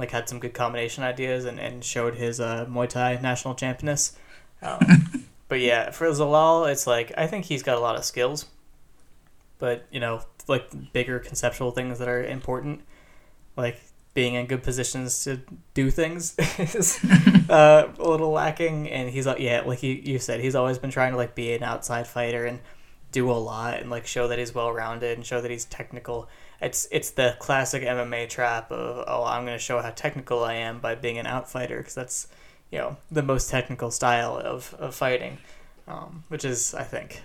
like had some good combination ideas, and, and showed his uh, Muay Thai national championess. Um, [LAUGHS] but yeah, for Zalal, it's like I think he's got a lot of skills, but you know, like bigger conceptual things that are important, like being in good positions to do things [LAUGHS] is [LAUGHS] uh, a little lacking. And he's like, yeah, like you, you said, he's always been trying to like be an outside fighter and do a lot and like show that he's well rounded and show that he's technical. It's it's the classic MMA trap of oh I'm gonna show how technical I am by being an outfighter because that's you know the most technical style of, of fighting, um, which is I think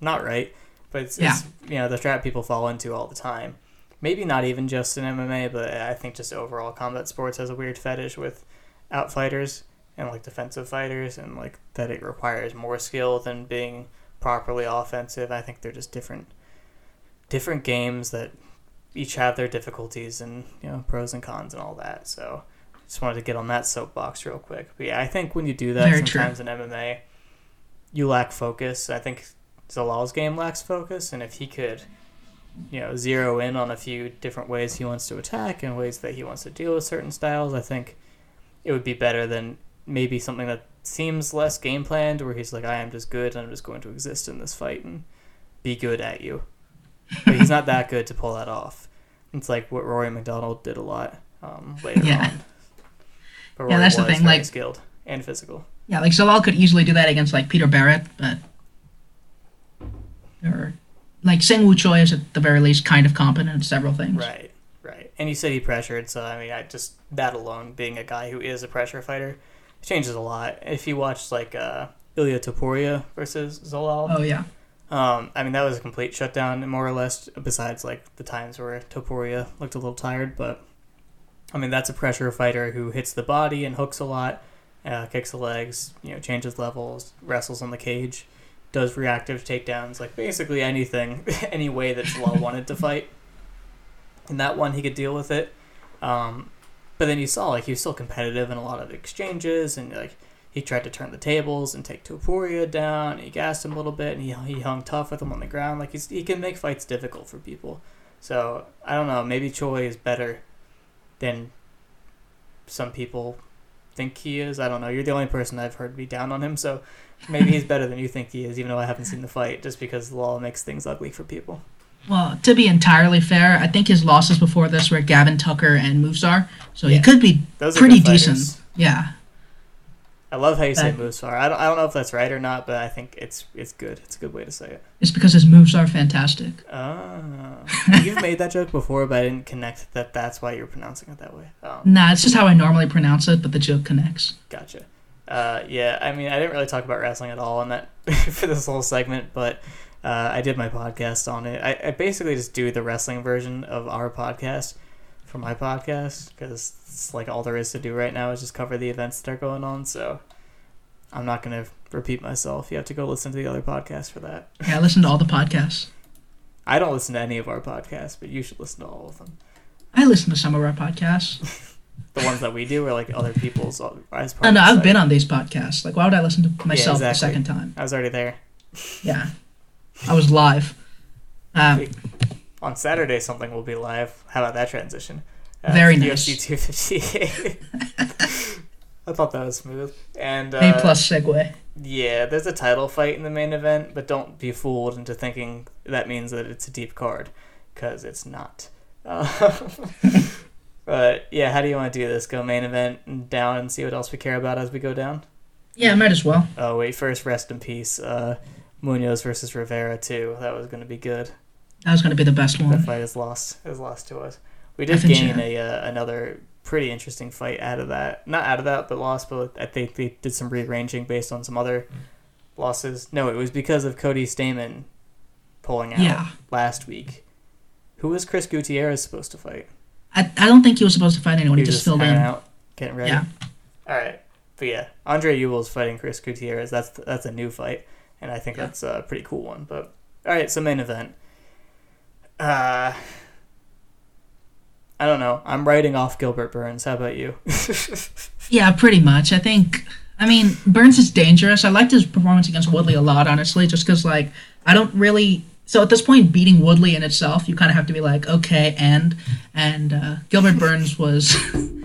not right, but it's, it's you know the trap people fall into all the time. Maybe not even just in MMA, but I think just overall combat sports has a weird fetish with outfighters and like defensive fighters and like that it requires more skill than being properly offensive. I think they're just different different games that each have their difficulties and you know pros and cons and all that. So just wanted to get on that soapbox real quick. But yeah, I think when you do that Very true. sometimes in MMA, you lack focus. I think Zalal's game lacks focus, and if he could, you know, zero in on a few different ways he wants to attack and ways that he wants to deal with certain styles, I think it would be better than maybe something that seems less game planned, where he's like, I am just good and I'm just going to exist in this fight and be good at you. But he's not that good to pull that off. It's like what Rory MacDonald did a lot um, later Yeah. on. But Yeah, that's the thing, like- skilled and physical. Yeah, like Zalal could easily do that against like Peter Barrett, but or like Seungwoo Choi is at the very least kind of competent at several things. Right, right. And you said he pressured, so I mean, I just that alone, being a guy who is a pressure fighter, changes a lot. If you watch like uh, Ilia Topuria versus Zalal, Oh yeah. Um, I mean that was a complete shutdown, more or less. Besides like the times where Topuria looked a little tired, but I mean that's a pressure fighter who hits the body and hooks a lot, uh, kicks the legs, you know, changes levels, wrestles on the cage, does reactive takedowns, like basically anything, [LAUGHS] any way that Zalal [LAUGHS] wanted to fight. In that one, he could deal with it. Um, but then you saw like he was still competitive in a lot of exchanges, and like he tried to turn the tables and take Topuria down. He gassed him a little bit, and he he hung tough with him on the ground. Like he's, he can make fights difficult for people. So I don't know. Maybe Choi is better than some people think he is. I don't know. You're the only person I've heard be down on him, so maybe he's better than you think he is, even though I haven't seen the fight, just because the law makes things ugly for people. Well, to be entirely fair, I think his losses before this were Gavin Tucker and Movesaar, so Yeah. he could be Those pretty decent. Yeah. I love how you say That- Moosar. I don't, I don't know if that's right or not, but I think it's it's good. It's a good way to say it. It's because his moves are fantastic. Oh, you've made that joke before, but I didn't connect that. That's why you're pronouncing it that way. Oh, Nah, it's just how I normally pronounce it, but the joke connects. gotcha. Uh, yeah, I mean, I didn't really talk about wrestling at all in that [LAUGHS] for this whole segment, but uh, I did my podcast on it. I, I basically just do the wrestling version of our podcast for my podcast because it's like all there is to do right now is just cover the events that are going on. So I'm not gonna repeat myself. You have to go listen to the other podcast for that. Yeah, I listen to all the podcasts. I don't listen to any of our podcasts, but you should listen to all of them. I listen to some of our podcasts. [LAUGHS] The ones that we do are like other people's. uh, As part I know. I've site. been on these podcasts. Like, why would I listen to myself the exactly. second time? I was already there. Yeah, I was live. Uh, On Saturday, something will be live. How about that transition? Uh, Very UFC 258. [LAUGHS] I thought that was smooth. And A uh, plus segue. yeah, there's a title fight in the main event, but don't be fooled into thinking that means that it's a deep card, because it's not. Uh, [LAUGHS] but yeah, how do you want to do this? Go main event and down and see what else we care about as we go down? Yeah, might as well. Oh wait, first rest in peace. Uh, Munhoz versus Rivera too. That was going to be good. That was gonna be the best That one. fight is lost. Is lost to us. We did gain a uh, another pretty interesting fight out of that. Not out of that, but lost. But I think they did some rearranging based on some other losses. No, it was because of Cody Stamann pulling out Yeah, last week. Who was Chris Gutierrez supposed to fight? I, I don't think he was supposed to fight anyone. He, was just filled hanging in. out, getting ready. Yeah. All right, but yeah, Andre Ewell's fighting Chris Gutierrez. That's that's a new fight, and I think Yeah. that's a pretty cool one. But all right, so main event. Uh, I don't know. I'm writing off Gilbert Burns. How about you? [LAUGHS] Yeah, pretty much. I think. I mean, Burns is dangerous. I liked his performance against Woodley a lot, honestly, just because like I don't really. So at this point, beating Woodley in itself, you kind of have to be like, okay, and and uh, Gilbert Burns was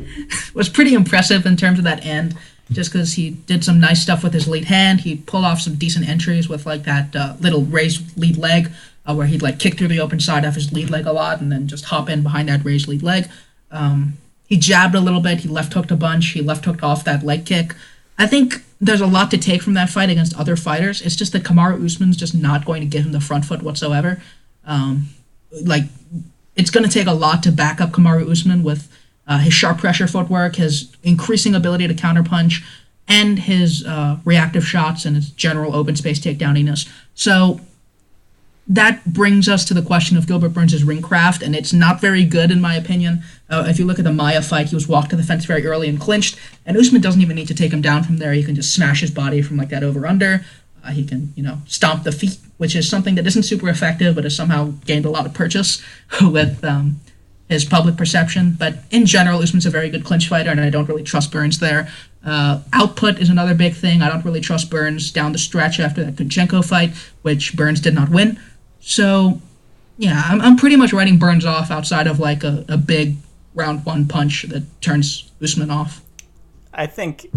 [LAUGHS] was pretty impressive in terms of that end, just because he did some nice stuff with his lead hand. He pulled off some decent entries with like that uh, little raised lead leg, uh, where he'd like kick through the open side of his lead leg a lot, and then just hop in behind that raised lead leg. Um, he jabbed a little bit. He left hooked a bunch. He left hooked off that leg kick. I think there's a lot to take from that fight against other fighters. It's just that Kamaru Usman's just not going to give him the front foot whatsoever. Um, like, it's going to take a lot to back up Kamaru Usman with uh, his sharp pressure footwork, his increasing ability to counterpunch, and his uh, reactive shots and his general open space takedowniness. So that brings us to the question of Gilbert Burns' ring craft, and it's not very good in my opinion. Uh, if you look at the Maia fight, he was walked to the fence very early and clinched, and Usman doesn't even need to take him down from there. He can just smash his body from like that over under. Uh, he can, you know, stomp the feet, which is something that isn't super effective, but has somehow gained a lot of purchase [LAUGHS] with um, his public perception. But in general, Usman's a very good clinch fighter, and I don't really trust Burns there. Uh, output is another big thing. I don't really trust Burns down the stretch after that Kunchenko fight, which Burns did not win. So, yeah, I'm, I'm pretty much writing Burns off outside of like a, a big round one punch that turns Usman off. I think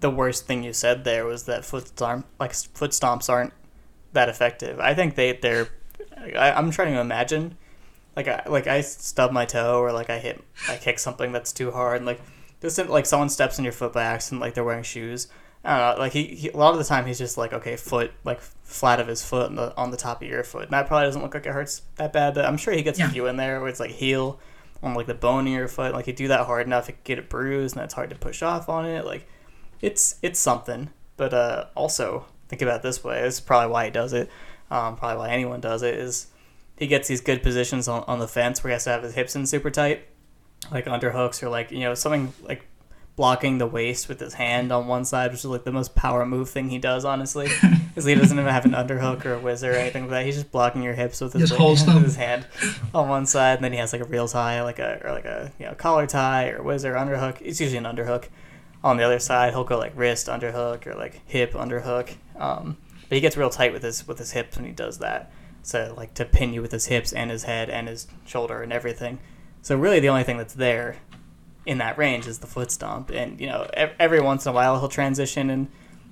the worst thing you said there was that foot stomp, like foot stomps aren't that effective. I think they they're. I, I'm trying to imagine, like I like I stub my toe or like I hit I kick something that's too hard and like just like someone steps in your foot by accident like they're wearing shoes. I don't know. Like he, he a lot of the time he's just like okay foot like flat of his foot on the on the top of your foot and that probably doesn't look like it hurts that bad. But I'm sure he gets Yeah. a few in there where it's like heel on like the bone of your foot. Like you do that hard enough, you get it bruised, and it's hard to push off on it. Like it's it's something. But uh, also think about it this way. This is probably why he does it. Um, probably why anyone does it is he gets these good positions on, on the fence where he has to have his hips in super tight, like underhooks or like you know something like blocking the waist with his hand on one side, which is like the most power move thing he does. Honestly, [LAUGHS] because he doesn't even have an underhook or a whizzer or anything like that. He's just blocking your hips with his, [LAUGHS] with his hand on one side, and then he has like a real tie, like a or like a you know collar tie or whizzer underhook. It's usually an underhook. On the other side, he'll go like wrist underhook or like hip underhook. Um, but he gets real tight with his with his hips when he does that. So like to pin you with his hips and his head and his shoulder and everything. So really, the only thing that's there in that range is the foot stomp. And you know, every once in a while he'll transition and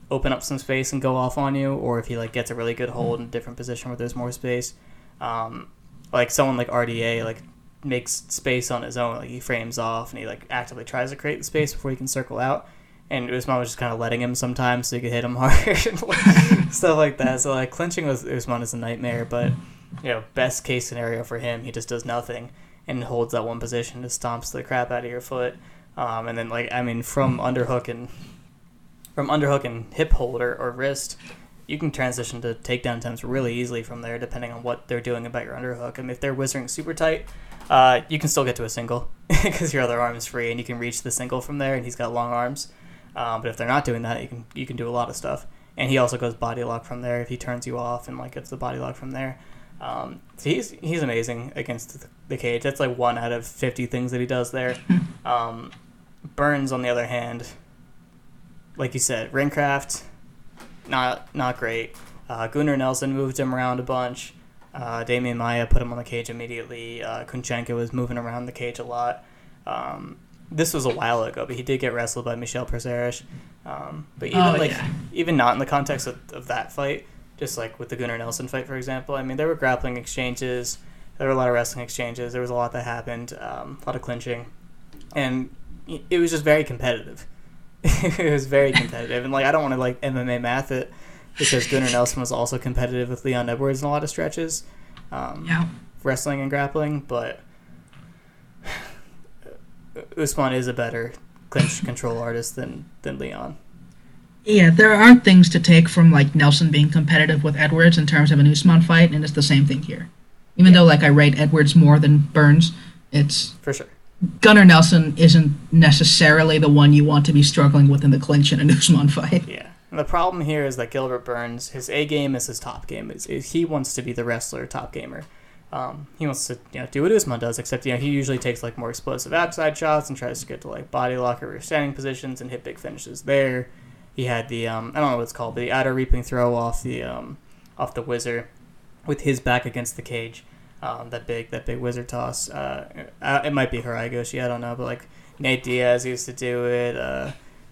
open up some space and go off on you, or if he like gets a really good hold in a different position where there's more space. Um, like someone like RDA like makes space on his own. Like he frames off and he like actively tries to create the space before he can circle out. And Usman was just kind of letting him sometimes so he could hit him [LAUGHS] hard, and stuff like that. So like clinching with Usman is a nightmare, but you know best case scenario for him, he just does nothing and holds that one position, just stomps the crap out of your foot. Um, and then like I mean from underhook and from underhook and hip hold or, or wrist, you can transition to takedown attempts really easily from there, depending on what they're doing about your underhook. I mean, if they're whizzing super tight, uh, you can still get to a single [LAUGHS] because your other arm is free and you can reach the single from there, and he's got long arms. Um, but if they're not doing that, you can you can do a lot of stuff. And he also goes body lock from there if he turns you off and like gets the body lock from there. Um, so he's he's amazing against the cage. That's like one out of fifty things that he does there. [LAUGHS] Um, Burns, on the other hand, like you said, Ringcraft, not not great. Uh, Gunnar Nelson moved him around a bunch. Uh, Demian Maia put him on the cage immediately. Uh, Kunchenko was moving around the cage a lot. Um, this was a while ago, but he did get wrestled by Michel Prazeres. Um, but even Oh, like yeah. even not in the context of, of that fight, just like with the Gunnar Nelson fight, for example. I mean, there were grappling exchanges. There were a lot of wrestling exchanges. There was a lot that happened. Um, a lot of clinching, and it was just very competitive. [LAUGHS] it was very competitive, and like I don't want to like MMA math it because Gunnar Nelson was also competitive with Leon Edwards in a lot of stretches, um, Yeah. wrestling and grappling. But [SIGHS] Usman is a better clinch control artist than than Leon. Yeah, there are things to take from like Nelson being competitive with Edwards in terms of an Usman fight, and it's the same thing here. Even though like I rate Edwards more than Burns, it's For sure. Gunnar Nelson isn't necessarily the one you want to be struggling with in the clinch in an [LAUGHS] Usman fight. Yeah. And the problem here is that Gilbert Burns, his A game is his top game. Is, is he wants to be the wrestler top gamer. Um, he wants to you know do what Usman does, except you know he usually takes like more explosive outside shots and tries to get to like body lock or standing positions and hit big finishes there. He had the um, I don't know what it's called, the outer reaping throw off the um, off the whizzer with his back against the cage. Um, that big that big wizard toss. Uh, it might be Harai goshi, I don't know, but like Nate Diaz used to do it. Uh,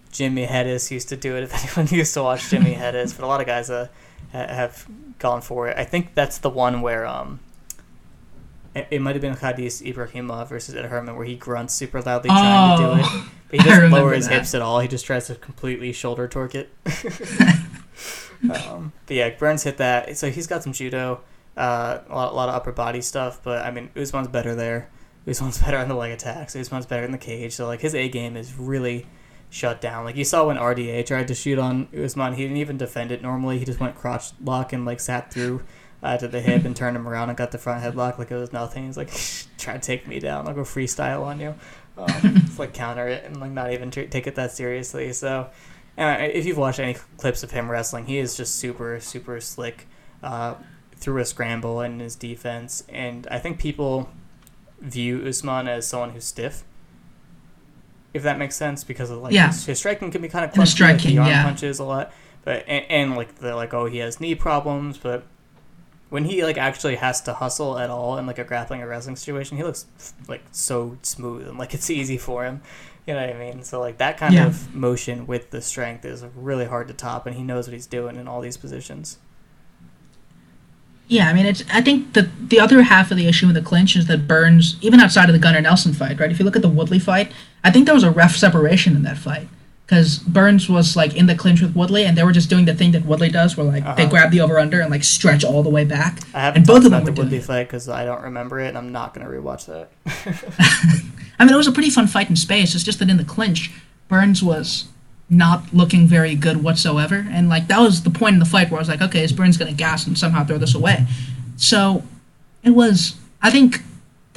Jimmy Hedis used to do it. If [LAUGHS] anyone used to watch Jimmy Hedis, but a lot of guys uh, have gone for it. I think that's the one where um, it, might have been Khadis Ibragimov versus Ed Herman, where he grunts super loudly trying to do it, Oh, but he [LAUGHS] doesn't lower his that. hips at all. He just tries to completely shoulder torque it. [LAUGHS] um, but yeah, Burns hit that. So he's got some judo, uh, a, lot, a lot of upper body stuff. But I mean, Usman's better there. Usman's [LAUGHS] better on the leg attacks. Usman's better in the cage. So like his A game is really shut down. Like you saw when RDA tried to shoot on Usman, he didn't even defend it normally. He just went crotch lock and like sat through uh, to the hip and turned him around and got the front headlock like it was nothing. He's like, [LAUGHS] try to take me down. I'll go freestyle on you. Um, it's like counter it and like not even tr- take it that seriously. So. Uh, if you've watched any clips of him wrestling, he is just super, super slick uh, through a scramble and his defense. And I think people view Usman as someone who's stiff, if that makes sense, because of like Yeah. his, his striking can be kind of the clunky, like, the arm yeah. punches a lot, but and, and like they're like, oh, he has knee problems, but when he like actually has to hustle at all in like a grappling or wrestling situation, he looks like so smooth and like [LAUGHS] it's easy for him. You know what I mean? So like that kind Yeah. of motion with the strength is really hard to top, and he knows what he's doing in all these positions. Yeah, I mean, it's. I think the the other half of the issue with the clinch is that Burns, even outside of the Gunnar Nelson fight, right? If you look at the Woodley fight, I think there was a ref separation in that fight because Burns was like in the clinch with Woodley, and they were just doing the thing that Woodley does, where like they Uh-huh. grab the over under and like stretch all the way back. I haven't And both of them the Woodley fight because I don't remember it, and I'm not gonna rewatch that. [LAUGHS] [LAUGHS] I mean, it was a pretty fun fight in space. It's just that in the clinch, Burns was not looking very good whatsoever, and like that was the point in the fight where I was like, okay, is Burns gonna gas and somehow throw this away? So it was. I think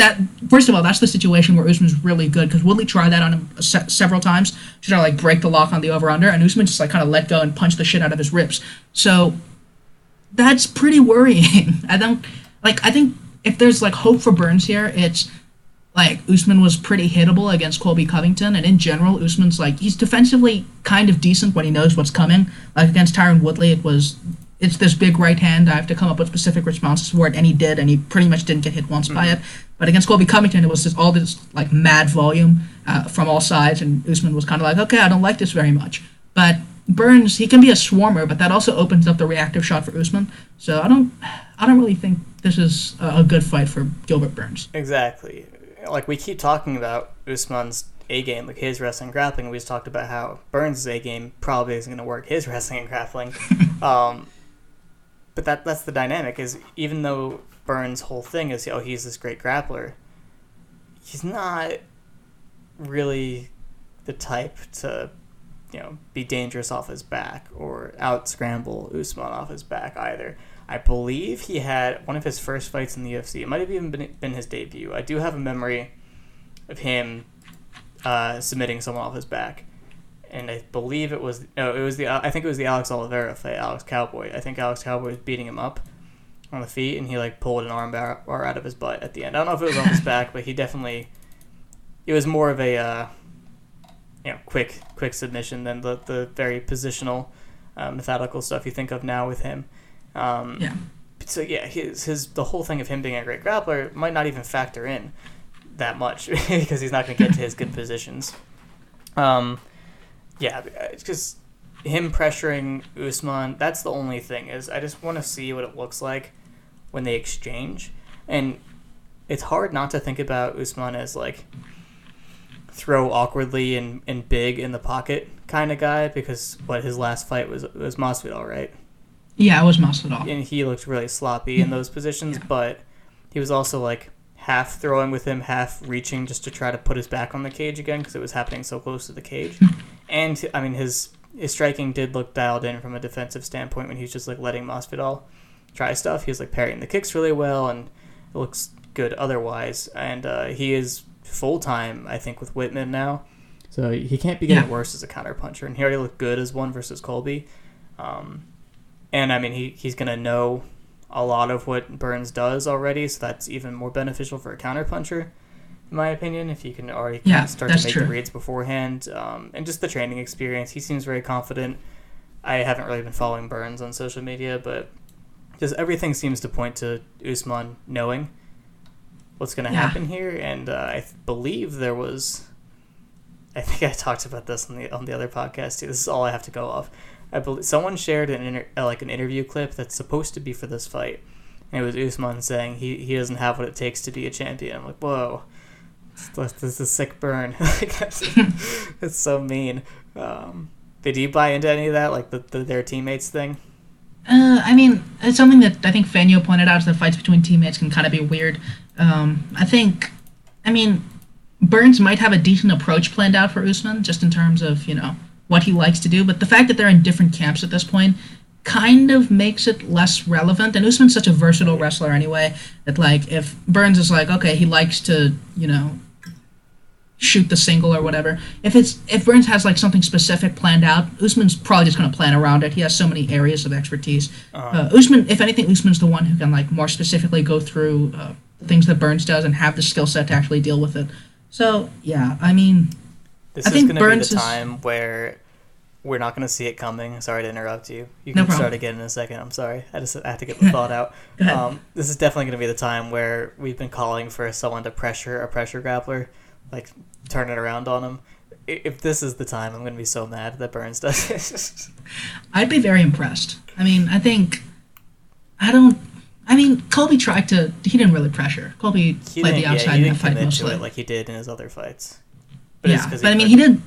that first of all, that's the situation where Usman's really good because Woodley tried that on him se- several times to try to like break the lock on the over under, and Usman just like kind of let go and punched the shit out of his ribs. So that's pretty worrying. [LAUGHS] I don't like. I think if there's like hope for Burns here, it's like Usman was pretty hittable against Colby Covington, and in general, Usman's like he's defensively kind of decent when he knows what's coming. Like against Tyron Woodley, it was it's this big right hand. I have to come up with specific responses for it, and he did, and he pretty much didn't get hit once by it. But against Colby Covington, it was just all this like mad volume uh, from all sides, and Usman was kind of like, okay, I don't like this very much. But Burns, he can be a swarmer, but that also opens up the reactive shot for Usman. So I don't, I don't really think this is a a good fight for Gilbert Burns. Exactly. Like we keep talking about Usman's A game, like his wrestling grappling. We just talked about how Burns' A game probably isn't going to work his [LAUGHS] wrestling and grappling. [LAUGHS] um, but that that's the dynamic. Is even though Burns' whole thing is oh he's this great grappler, he's not really the type to you know be dangerous off his back or out scramble Usman off his back either. I believe he had one of his first fights in the UFC. It might have even been, been his debut. I do have a memory of him uh, submitting someone off his back, and I believe it was no, it was the I think it was the Alex Oliveira fight, Alex Cowboy. I think Alex Cowboy was beating him up on the feet, and he like pulled an arm bar, bar out of his butt at the end. I don't know if it was on his [LAUGHS] back, but he definitely it was more of a uh, you know quick quick submission than the the very positional uh, methodical stuff you think of now with him. Um, Yeah. So yeah, his his the whole thing of him being a great grappler might not even factor in that much [LAUGHS] because he's not going to get to his good positions. Um, yeah, because him pressuring Usman, that's the only thing is I just want to see what it looks like when they exchange, and it's hard not to think about Usman as like throw awkwardly and, and big in the pocket kind of guy because what his last fight was was Masvidal, right? Yeah, it was Masvidal. and he looked really sloppy in those positions, but he was also like half throwing with him, half reaching just to try to put his back on the cage again because it was happening so close to the cage. Hmm. And I mean, his his striking did look dialed in from a defensive standpoint when he was just like letting Masvidal try stuff. He was like parrying the kicks really well, and it looks good otherwise. And uh, he is full time, I think, with Wittman now. So he can't be getting Yeah. worse as a counterpuncher, and he already looked good as one versus Colby. Um, and I mean, he, he's going to know a lot of what Burns does already, so that's even more beneficial for a counterpuncher, in my opinion, if you can already Yeah, start to make true. the reads beforehand. Um, and just the training experience, he seems very confident. I haven't really been following Burns on social media, but just everything seems to point to Usman knowing what's going to Yeah. happen here. And uh, I th- believe there was. I think I [LAUGHS] talked about this on the on the other podcast too. This is all I have to go off. I believe someone shared an inter- uh, like an interview clip that's supposed to be for this fight, and it was Usman saying he, he doesn't have what it takes to be a champion. I'm like, whoa, this, is a sick burn. [LAUGHS] like, [LAUGHS] that's so mean. Um, did you buy into any of that, like the, the their teammates thing? Uh, I mean, it's something that I think Fanyo pointed out is that fights between teammates can kind of be weird. Um, I think, I mean, Burns might have a decent approach planned out for Usman, just in terms of you know what he likes to do. But the fact that they're in different camps at this point kind of makes it less relevant. And Usman's such a versatile wrestler anyway that like if Burns is like okay, he likes to you know shoot the single or whatever. If it's if Burns has like something specific planned out, Usman's probably just going to plan around it. He has so many areas of expertise. uh Usman, if anything, Usman's the one who can like more specifically go through uh, things that Burns does and have the skill set to actually deal with it. So yeah, I mean, This I is going to be the is- time where we're not going to see it coming. Sorry to interrupt you. You No can start again in a second. I'm sorry. I just I have to get the thought out. [LAUGHS] Um, this is definitely going to be the time where we've been calling for someone to pressure a pressure grappler, like turn it around on him. If this is the time, I'm going to be so mad that Burns does it. [LAUGHS] I'd be very impressed. I mean, I think I don't. I mean, Colby tried to. He didn't really pressure. Colby he played the outside he in that fight mostly. it like he did in his other fights. it's yeah, but I mean, he did.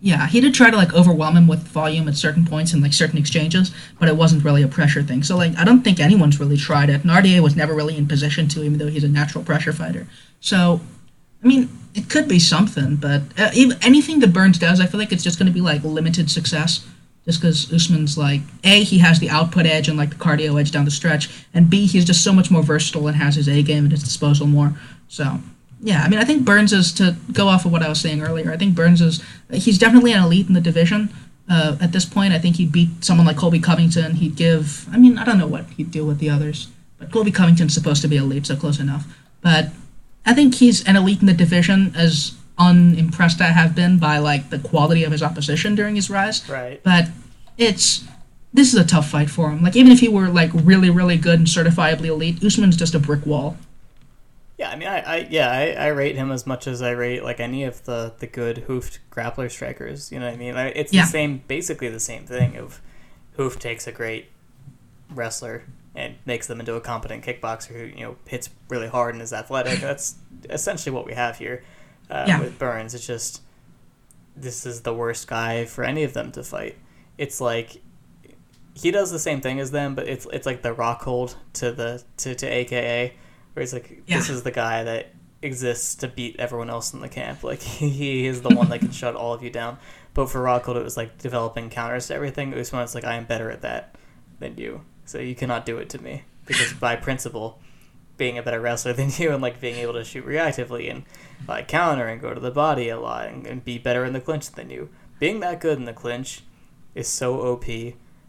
Yeah, he did try to like overwhelm him with volume at certain points and like certain exchanges, but it wasn't really a pressure thing. So like, I don't think anyone's really tried it. Nardier was never really in position to, even though he's a natural pressure fighter. So, I mean, it could be something, but uh, anything that Burns does, I feel like it's just going to be like limited success. Just because Usman's like a, he has the output edge and like the cardio edge down the stretch, and b, he's just so much more versatile and has his A game at his disposal more. So yeah, I mean, I think Burns is to go off of what I was saying earlier. I think Burns is he's definitely an elite in the division. Uh, at this point, I think he'd beat someone like Colby Covington. He'd give. I mean, I don't know what he'd do with the others, but Colby Covington's supposed to be elite, so close enough. But I think he's an elite in the division, as unimpressed I have been by like the quality of his opposition during his rise. Right. But it's this is a tough fight for him. Like even if he were like really really good and certifiably elite, Usman's just a brick wall. Yeah, I mean, I, I yeah, I, I rate him as much as I rate like any of the the good hoofed grappler strikers. You know what I mean? It's Yeah. the same, basically the same thing. Of hoof takes a great wrestler and makes them into a competent kickboxer who you know hits really hard and is athletic. That's essentially what we have here uh, Yeah. with Burns. It's just this is the worst guy for any of them to fight. It's like he does the same thing as them, but it's it's like the Rockhold to the to, to AKA, where he's like this is the guy that exists to beat everyone else in the camp. Like [LAUGHS] he is the one that can shut all of you down. But for Rockhold, it was like developing counters to everything. Usman was when it's like, I am better at that than you, so you cannot do it to me because by [LAUGHS] principle, being a better wrestler than you and like being able to shoot reactively and like counter and go to the body a lot and, and be better in the clinch than you. Being that good in the clinch is so OP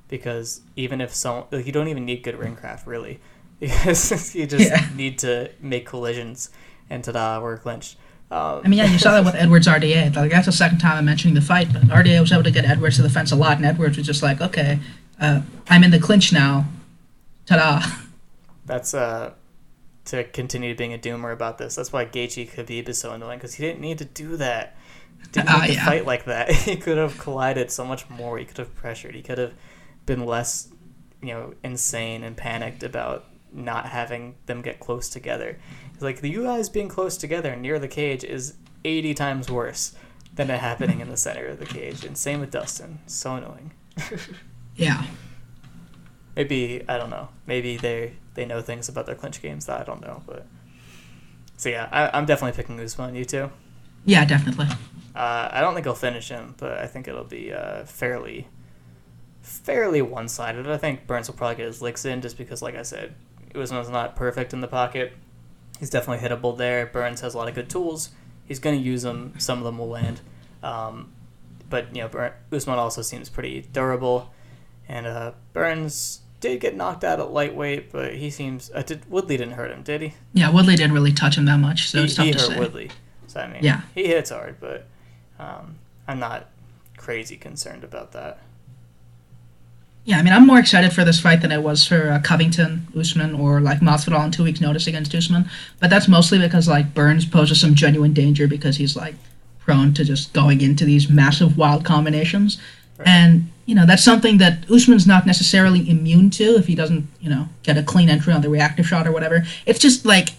because even if some like you don't even need good ring craft really [LAUGHS] because you just Yeah. need to make collisions and ta-da we're clinched. Um, I mean, yeah, you saw that with Edwards RDA. Like that's the second time I'm mentioning the fight, but RDA was able to get Edwards to the fence a lot, and Edwards was just like, okay, uh, I'm in the clinch now. Ta-da! that's uh to continue being a doomer about this. That's why Gaethje Khabib is so annoying because he didn't need to do that. Didn't Ah, need to yeah. fight like that. [LAUGHS] He could have collided so much more. He could have pressured. He could have been less, you know, insane and panicked about not having them get close together. It's like you guys being close together near the cage is eighty times worse than it happening in the center of the cage. And same with Dustin. So annoying. [LAUGHS] Yeah, Maybe I don't know. Maybe they they know things about their clinch games that I don't know. But so yeah, I, I'm definitely picking Usman. You too. yeah, definitely. Uh, I don't think he'll finish him, but I think it'll be uh, fairly fairly one sided. I think Burns will probably get his licks in just because, like I said, Usman's not perfect in the pocket. He's definitely hittable there. Burns has a lot of good tools. He's going to use them. Some of them will land. Um, but you know, Bur- Usman also seems pretty durable, and uh, Burns did get knocked out at lightweight, but he seems uh, did Woodley didn't hurt him, did he? Yeah, Woodley didn't really touch him that much, so he, it's tough he to hurt say. Woodley. So I mean, Yeah. he hits hard, but um, I'm not crazy concerned about that. Yeah, I mean, I'm more excited for this fight than I was for uh, Covington, Usman, or like Masvidal on two weeks' notice against Usman. But that's mostly because like Burns poses some genuine danger because he's like prone to just going into these massive wild combinations, and you know that's something that Usman's not necessarily immune to if he doesn't, you know, get a clean entry on the reactive shot or whatever. It's just like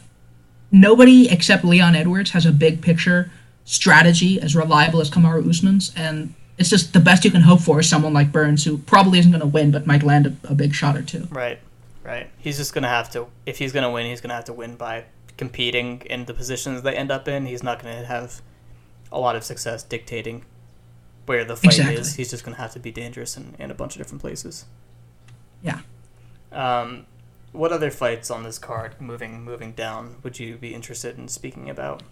nobody except Leon Edwards has a big picture strategy as reliable as Kamaru Usman's, and it's just the best you can hope for is someone like Burns who probably isn't going to win but might land a, a big shot or two. Right, right. He's just gonna have to. If he's gonna win, he's gonna have to win by competing in the positions they end up in. He's not gonna have a lot of success dictating where the fight Exactly. is. He's just gonna have to be dangerous in, in a bunch of different places. Yeah. Um, what other fights on this card, moving moving down, would you be interested in speaking about?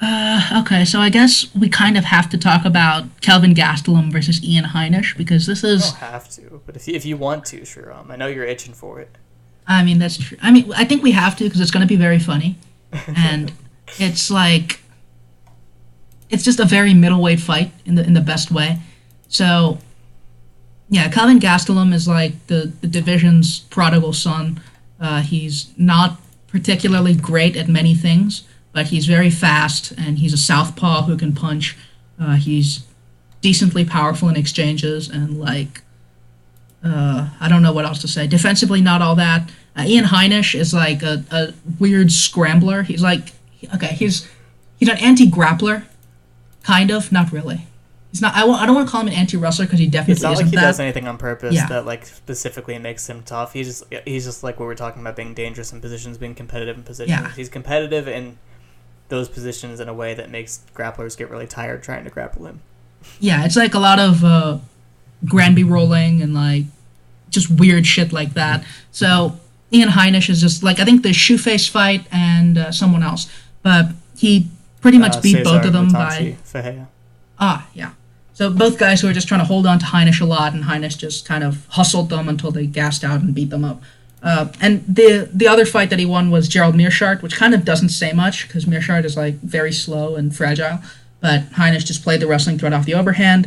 Uh, okay, so I guess we kind of have to talk about Kelvin Gastelum versus Ian Heinisch because this You is, don't have to, but if you, if you want to, sure. Um, I know you're itching for it. I mean, that's true. I mean, I think we have to because it's going to be very funny. [LAUGHS] And it's like, it's just a very middleweight fight in the in the best way. So, yeah, Kelvin Gastelum is like the, the division's prodigal son. Uh, he's not particularly great at many things, but he's very fast and he's a southpaw who can punch. Uh, he's decently powerful in exchanges and like uh, I don't know what else to say. Defensively, not all that. Uh, Ian Heinisch is like a, a weird scrambler. He's like okay, he's he's an anti-grappler, kind of, not really. He's not. I w- I don't want to call him an anti-wrestler because he definitely It's not like he that. does anything on purpose Yeah. that like specifically makes him tough. He's just he's just like what we're talking about being dangerous in positions, being competitive in positions. Yeah. He's competitive in those positions in a way that makes grapplers get really tired trying to grapple him. Yeah, it's like a lot of uh, Granby rolling and like just weird shit like that. So Ian Heinisch is just like I think the Shoeface fight and uh, someone else, but he pretty much Uh, beat Cesar both of them by Ferreira. ah yeah. So both guys who were just trying to hold on to Heinisch a lot, and Heinisch just kind of hustled them until they gassed out and beat them up. Uh, and the the other fight that he won was Gerald Meerschaert, which kind of doesn't say much because Meerschaert is like very slow and fragile, but Heinisch just played the wrestling threat off the overhand.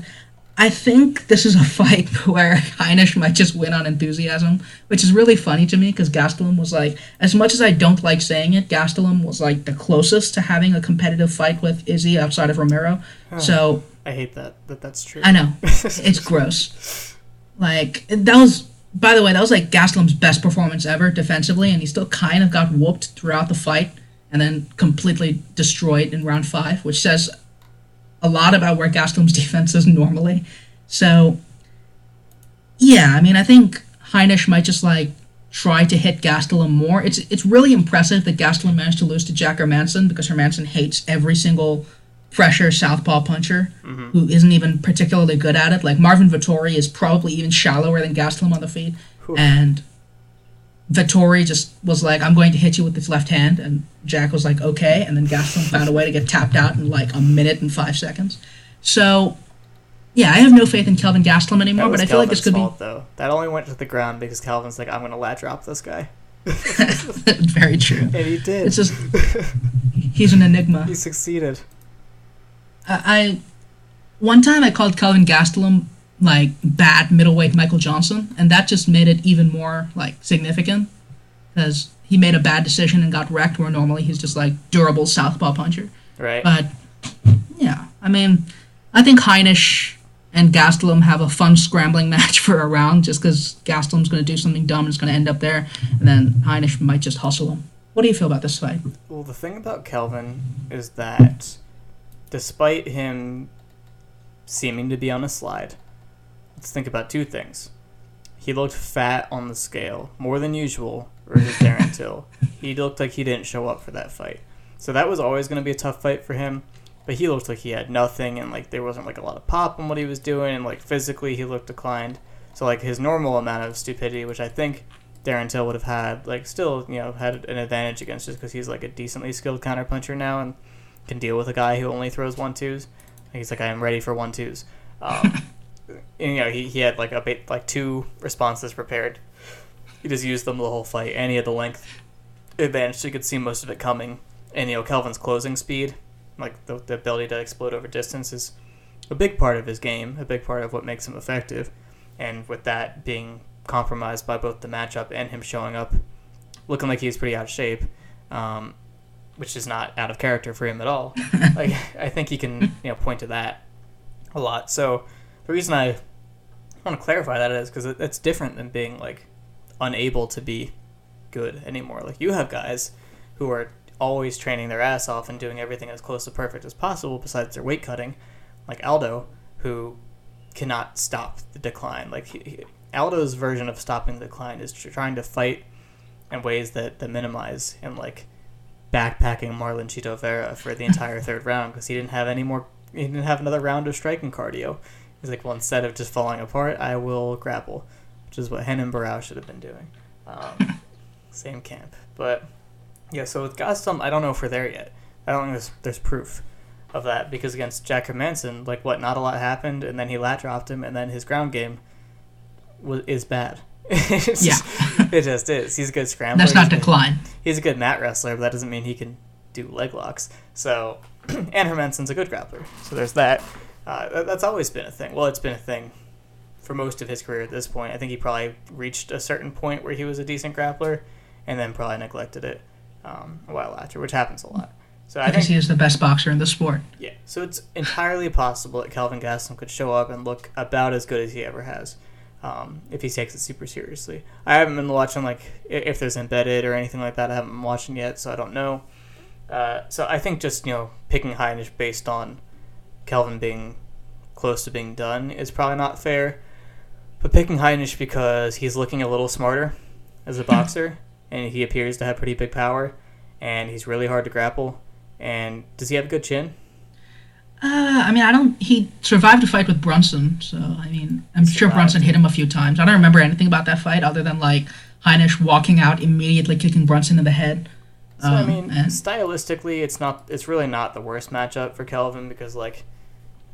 I think this is a fight [LAUGHS] where Heinisch might just win on enthusiasm, which is really funny to me because Gastelum was like, as much as I don't like saying it, Gastelum was like the closest to having a competitive fight with Izzy outside of Romero. So I hate that that that's true. I know it's [LAUGHS] gross. Like that was, by the way, that was like Gastelum's best performance ever defensively, and he still kind of got whooped throughout the fight, and then completely destroyed in round five, which says a lot about where Gastelum's [LAUGHS] defense is normally. So, yeah, I mean, I think Heinisch might just like try to hit Gastelum more. It's it's really impressive that Gastelum managed to lose to Jack Hermansson because Hermansson hates every single pressure southpaw puncher mm-hmm. who isn't even particularly good at it. Like Marvin Vettori is probably even shallower than Gastelum on the feet, and Vettori just was like, "I'm going to hit you with this left hand," and Jack was like, "Okay," and then Gastelum found a way to get tapped out in like a minute and five seconds. So, yeah, I have no faith in Kelvin Gastelum anymore, but I feel like this could Kelvin's fault, though. That only went to the ground because Kelvin's like, I'm gonna lat drop this guy, [LAUGHS] very true. and he did. It's just [LAUGHS] he's an enigma. he succeeded. I, I one time I called Kelvin Gastelum like bad middleweight Michael Johnson, and that just made it even more like significant because he made a bad decision and got wrecked. Where normally he's just like durable southpaw puncher. Right. But yeah, I mean, I think Heinisch and Gastelum have a fun scrambling [LAUGHS] match for a round just because Gastelum's going to do something dumb and it's going to end up there, and then Heinisch might just hustle him. What do you feel about this fight? Well, the thing about Kelvin is that despite him seeming to be on a slide, let's think about two things. He looked fat on the scale, more than usual, versus Darren Till. He looked like he didn't show up for that fight. So that was always going to be a tough fight for him. But he looked like he had nothing, and like there wasn't like a lot of pop in what he was doing, and like physically he looked declined. So like his normal amount of stupidity, which I think Darren Till would have had, like still you know had an advantage against just because he's like a decently skilled counterpuncher now and can deal with a guy who only throws one twos. He's like I am ready for one twos. Um, [LAUGHS] you know he, he had like a bit like two responses prepared. He just used them the whole fight, and he had the length advantage, so you could see most of it coming. And you know Kelvin's closing speed, like the, the ability to explode over distance, is a big part of his game, a big part of what makes him effective. And with that being compromised by both the matchup and him showing up looking like he's pretty out of shape, um, which is not out of character for him at all. [LAUGHS] like I think he can you know point to that a lot. So the reason I want to clarify that is because it, it's different than being like unable to be good anymore. Like you have guys who are always training their ass off and doing everything as close to perfect as possible besides their weight cutting, like Aldo, who cannot stop the decline. Like he, he, Aldo's version of stopping the decline is trying to fight in ways that, that minimize and like backpacking Marlon Chito Vera for the entire [LAUGHS] third round because he didn't have any more. He didn't have another round of striking cardio. He's like, well, instead of just falling apart, I will grapple, which is what Renan Barao should have been doing. Um, [LAUGHS] same camp, but yeah. So with Gastelum, I don't know if we're there yet. I don't think there's, there's proof of that because against Jack Manson, like what, not a lot happened, and then he lat dropped him, and then his ground game was is bad. [LAUGHS] It's Yeah. just- it just is. He's a good scrambler. That's not He's good- decline. he's a good mat wrestler, but that doesn't mean he can do leg locks. So, [CLEARS THROAT] and Hermansson's a good grappler. So there's that. Uh, that's always been a thing. Well, it's been a thing for most of his career at this point. I think he probably reached a certain point where he was a decent grappler, and then probably neglected it um, a while after, which happens a lot. So I Because think he is the best boxer in the sport. yeah. So it's entirely possible that Kelvin Gastelum could show up and look about as good as he ever has, um, if he takes it super seriously. I haven't been watching like if there's embedded or anything like that. I haven't been watching yet, so I don't know. Uh, so I think just you know picking Heinisch based on Kelvin being close to being done is probably not fair. But picking Heinisch because he's looking a little smarter as a [LAUGHS] boxer and he appears to have pretty big power and he's really hard to grapple. And does he have a good chin? Uh, I mean, I don't. He survived a fight with Brunson, so I mean, I'm He sure survived. Brunson hit him a few times. I don't remember anything about that fight other than like Heinisch walking out immediately kicking Brunson in the head. So I Um, mean, and- stylistically, it's not. It's really not the worst matchup for Kelvin because like,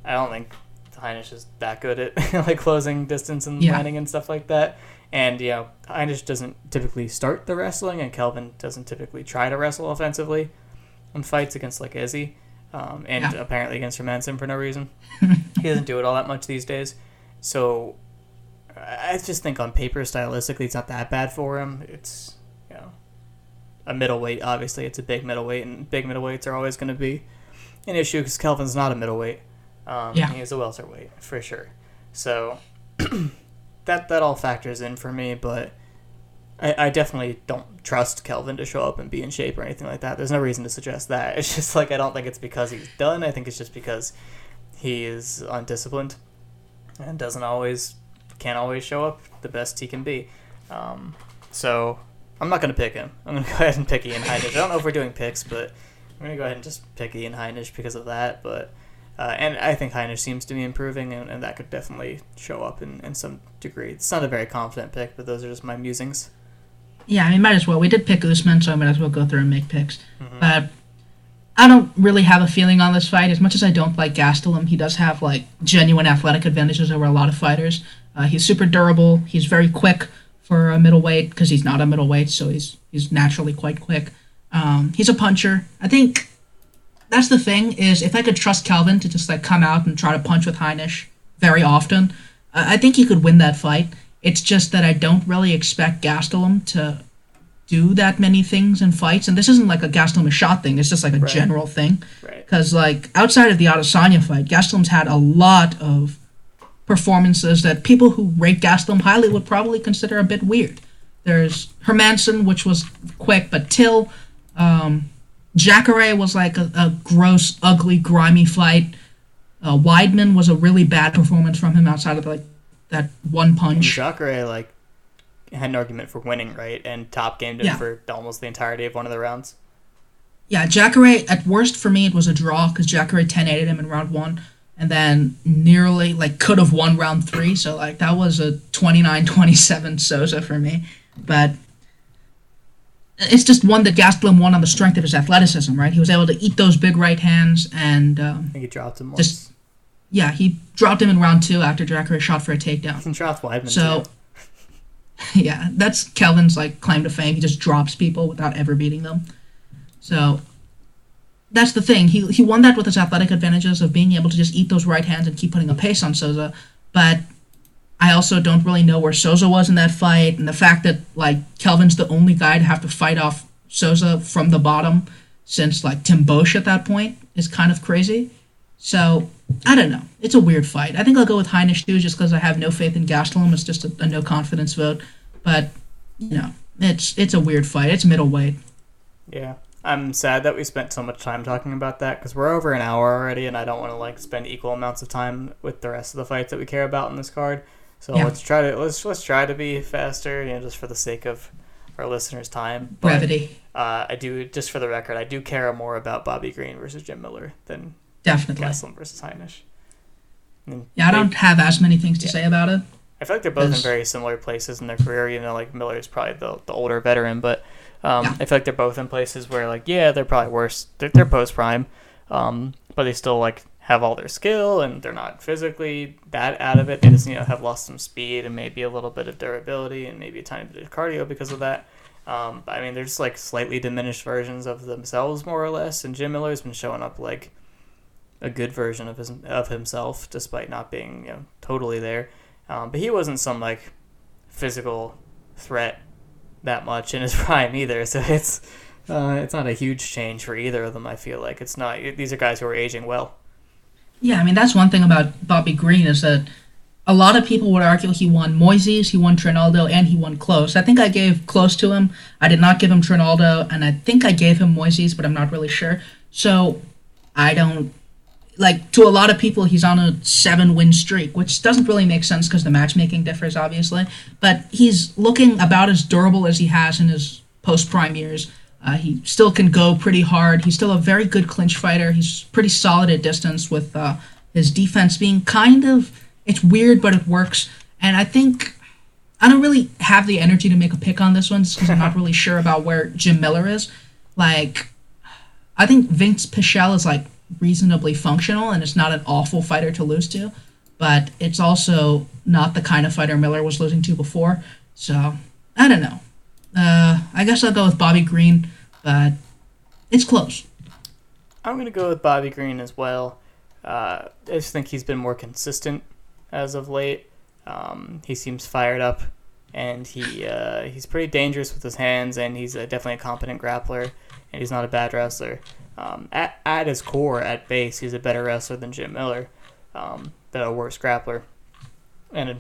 I don't think Heinisch is that good at [LAUGHS] like closing distance and Yeah. landing and stuff like that. And you know, Heinisch doesn't typically start the wrestling, and Kelvin doesn't typically try to wrestle offensively in fights against like Izzy. um, and Yeah. apparently against Hermansson for no reason. [LAUGHS] he doesn't do it all that much these days. So I I just think on paper, stylistically, it's not that bad for him. It's you know a middleweight. Obviously, it's a big middleweight, and big middleweights are always going to be an issue because Kelvin's not a middleweight. Um, Yeah. he is a welterweight for sure. So [CLEARS THROAT] that that all factors in for me, but. I, I definitely don't trust Kelvin to show up and be in shape or anything like that. There's no reason to suggest that. [LAUGHS] It's just like I don't think it's because he's done. I think it's just because he is undisciplined and doesn't always can't always show up the best he can be. Um, so I'm not gonna pick him. I'm gonna [LAUGHS] go ahead and pick Ian Heinisch. I don't know if we're doing picks, but I'm gonna go ahead and just pick Ian Heinisch because of that. But uh, and I think Heinisch seems to be improving, and, and that could definitely show up in, in some degree. It's not a very confident pick, but those are just my musings. Yeah, I mean, might as well. We did pick Usman, so I might as well go through and make picks. Mhm. But I don't really have a feeling on this fight. As much as I don't like Gastelum, he does have like genuine athletic advantages over a lot of fighters. Uh, he's super durable. He's very quick for a middleweight because he's not a middleweight, so he's he's naturally quite quick. Um, he's a puncher. I think that's the thing is if I could trust Kelvin to just like come out and try to punch with Heinisch very often, I I think he could win that fight. It's just that I don't really expect Gastelum to do that many things in fights, and this isn't like a Gastelum shot thing. It's just like a Right. general thing. Right. Because like outside of the Adesanya fight, Gastelum's had a lot of performances that people who rate Gastelum highly would probably consider a bit weird. There's Hermansson, which was quick, but Till, um, Jacare was like a, a gross, ugly, grimy fight. Uh, Weidman was a really bad performance from him outside of like that one And punch. Jacare like had an argument for winning, right? And top gamed him Yeah. for almost the entirety of one of the rounds. Yeah, Jacare, at worst for me, it was a draw because Jacare 10 8 him in round one and then nearly, like, could have won round three. So, like, that was a 29 27 Souza for me. But it's just one that Gastelum won on the strength of his athleticism, right? He was able to eat those big right hands and, um, I think he dropped him once. Just- yeah, he dropped him in round two after Jacare shot for a takedown. Dropped Weidman So, too. [LAUGHS] yeah, that's Kelvin's like claim to fame. He just drops people without ever beating them. So that's the thing. He he won that with his athletic advantages of being able to just eat those right hands and keep putting a pace on Souza. But I also don't really know where Souza was in that fight, and the fact that like Kelvin's the only guy to have to fight off Souza from the bottom since like Tim Boetsch at that point is kind of crazy. So I don't know. It's a weird fight. I think I'll go with Heinisch too, just because I have no faith in Gastelum. It's just a, a no confidence vote. But you know, it's it's a weird fight. It's middleweight. Yeah. I'm sad that we spent so much time talking about that because we're over an hour already, and I don't want to like spend equal amounts of time with the rest of the fights that we care about in this card. So Yeah. let's try to let's let's try to be faster, you know, just for the sake of our listeners' time. But Brevity, uh, I do, just for the record, I do care more about Bobby Green versus Jim Miller than definitely. Gastelum versus Heinisch. Yeah, I they- don't have as many things to Yeah. say about it. I feel like they're both in very similar places in their career. You know, like Miller is probably the, the older veteran, but um, Yeah. I feel like they're both in places where, like, yeah, they're probably worse. They're, they're post prime, um, but they still like have all their skill and they're not physically that out of it. They just you know have lost some speed and maybe a little bit of durability and maybe a tiny bit of cardio because of that. Um, I mean, they're just like slightly diminished versions of themselves, more or less. And Jim Miller's been showing up like a good version of his of himself, despite not being you know totally there. Um, but he wasn't some like physical threat that much in his [LAUGHS] prime either. So it's uh, it's not a huge change for either of them. I feel like it's not. These are guys who are aging well. Yeah, I mean that's one thing about Bobby Green is that a lot of people would argue he won Moises, he won Trinaldo, and he won Close. I think I gave Close to him. I did not give him Trinaldo, and I think I gave him Moises, but I'm not really sure. So I don't like to a lot of people he's on a seven win streak, which doesn't really make sense because the matchmaking differs obviously. But he's looking about as durable as he has in his post prime years. Uh, he still can go pretty hard. He's still a very good clinch fighter. He's pretty solid at distance with uh, his defense being kind of it's weird, but it works. And I think I don't really have the energy to make a pick on this one because I'm not [LAUGHS] really sure about where Jim Miller is. Like, I think Vince Pichel is like reasonably functional and it's not an awful fighter to lose to, but it's also not the kind of fighter Miller was losing to before. So I don't know. Uh, I guess I'll go with Bobby Green, but it's close. I'm gonna go with Bobby Green as well. Uh, I just think he's been more consistent as of late. Um, he seems fired up, and he uh, he's pretty dangerous with his hands, and he's a, definitely a competent grappler, and he's not a bad wrestler. Um, at, at his core, at base, he's a better wrestler than Jim Miller, um, but a worse grappler, and a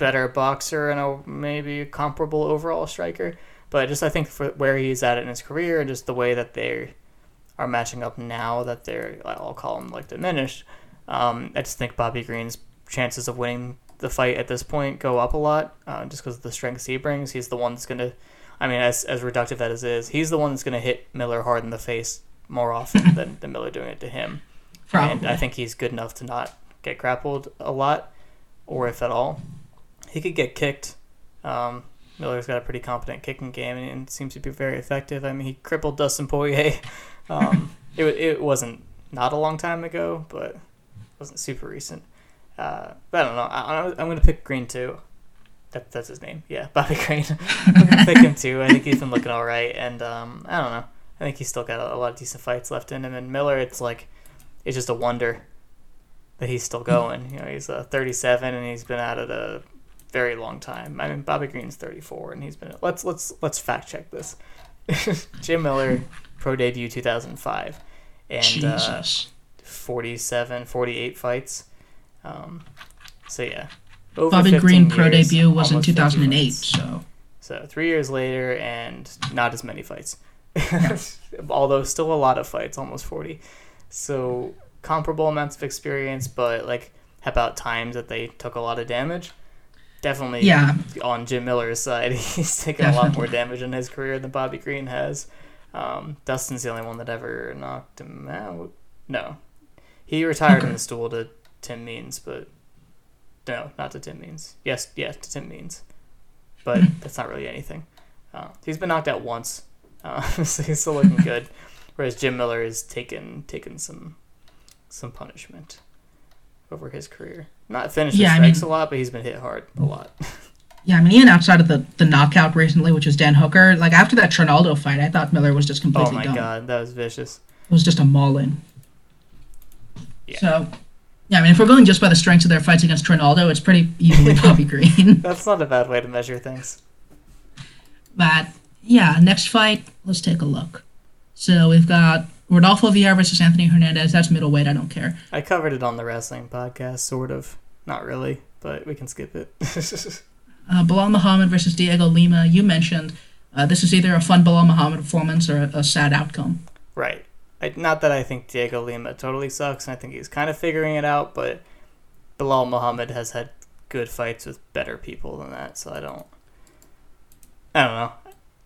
better boxer and a maybe a comparable overall striker. But just I think for where he's at in his career and just the way that they are matching up now that they're I'll call them like diminished. Um, I just think Bobby Green's chances of winning the fight at this point go up a lot uh, just because of the strengths he brings. He's the one that's gonna, I mean, as as reductive that as is, he's the one that's gonna hit Miller hard in the face more often [LAUGHS] than, than Miller doing it to him. Probably. And I think he's good enough to not get grappled a lot, or if at all. He could get kicked. Um, Miller's got a pretty competent kicking game and, and seems to be very effective. I mean, he crippled Dustin Poirier. [LAUGHS] Um, it, it wasn't not a long time ago, but it wasn't super recent. Uh, but I don't know. I, I'm going to pick Green too. That, that's his name. Yeah, [LAUGHS] Bobby Green. I'm going to pick him too. I think he's been looking all right. And um, I don't know. I think he's still got a, a lot of decent fights left in him. And Miller, it's like, it's just a wonder that he's still going. You know, he's uh, 37 and he's been out of a very long time. I mean, Bobby Green's 34 and he's been. Let's let's let's fact check this. [LAUGHS] Jim Miller, pro debut 2005, and uh, 47, 48 fights. Um, so yeah, over Bobby 15 Green pro debut was in 2008, so So three years later, and not as many fights. [LAUGHS] Although still a lot of fights, almost 40. So comparable amounts of experience, but like how about times that they took a lot of damage? Definitely Yeah. on Jim Miller's side. [LAUGHS] He's taken a lot more damage in his career than Bobby Green has. Um, Dustin's the only one that ever knocked him out. No. He retired in the stool to Tim Means, but no, not to Tim Means. Yes, yeah, to Tim Means. But [LAUGHS] that's not really anything. Uh, he's been knocked out once, uh, [LAUGHS] so he's still looking good. Whereas Jim Miller has taken taken some some punishment over his career. Not finished Yeah, I mean- a lot, but he's been hit hard a lot. [LAUGHS] yeah, I mean, even outside of the, the knockout recently, which was Dan Hooker, like after that Trinaldo fight, I thought Miller was just completely. oh my done. god, that was vicious. It was just a mauling. Yeah. So, yeah, I mean, if we're going just by the strengths of their fights against Trinaldo, it's pretty easily [LAUGHS] Bobby Green. [LAUGHS] That's not a bad way to measure things. But yeah, next fight, let's take a look. So we've got Rodolfo Vieira versus Anthony Hernandez. That's middleweight. I don't care. I covered it on the wrestling podcast, sort of. Not really, but we can skip it. [LAUGHS] Uh, Belal Muhammad versus Diego Lima. You mentioned uh, this is either a fun Belal Muhammad performance or a, a sad outcome. right. I, not that I think Diego Lima totally sucks, and I think he's kind of figuring it out, but Belal Muhammad has had good fights with better people than that, so I don't. I don't know.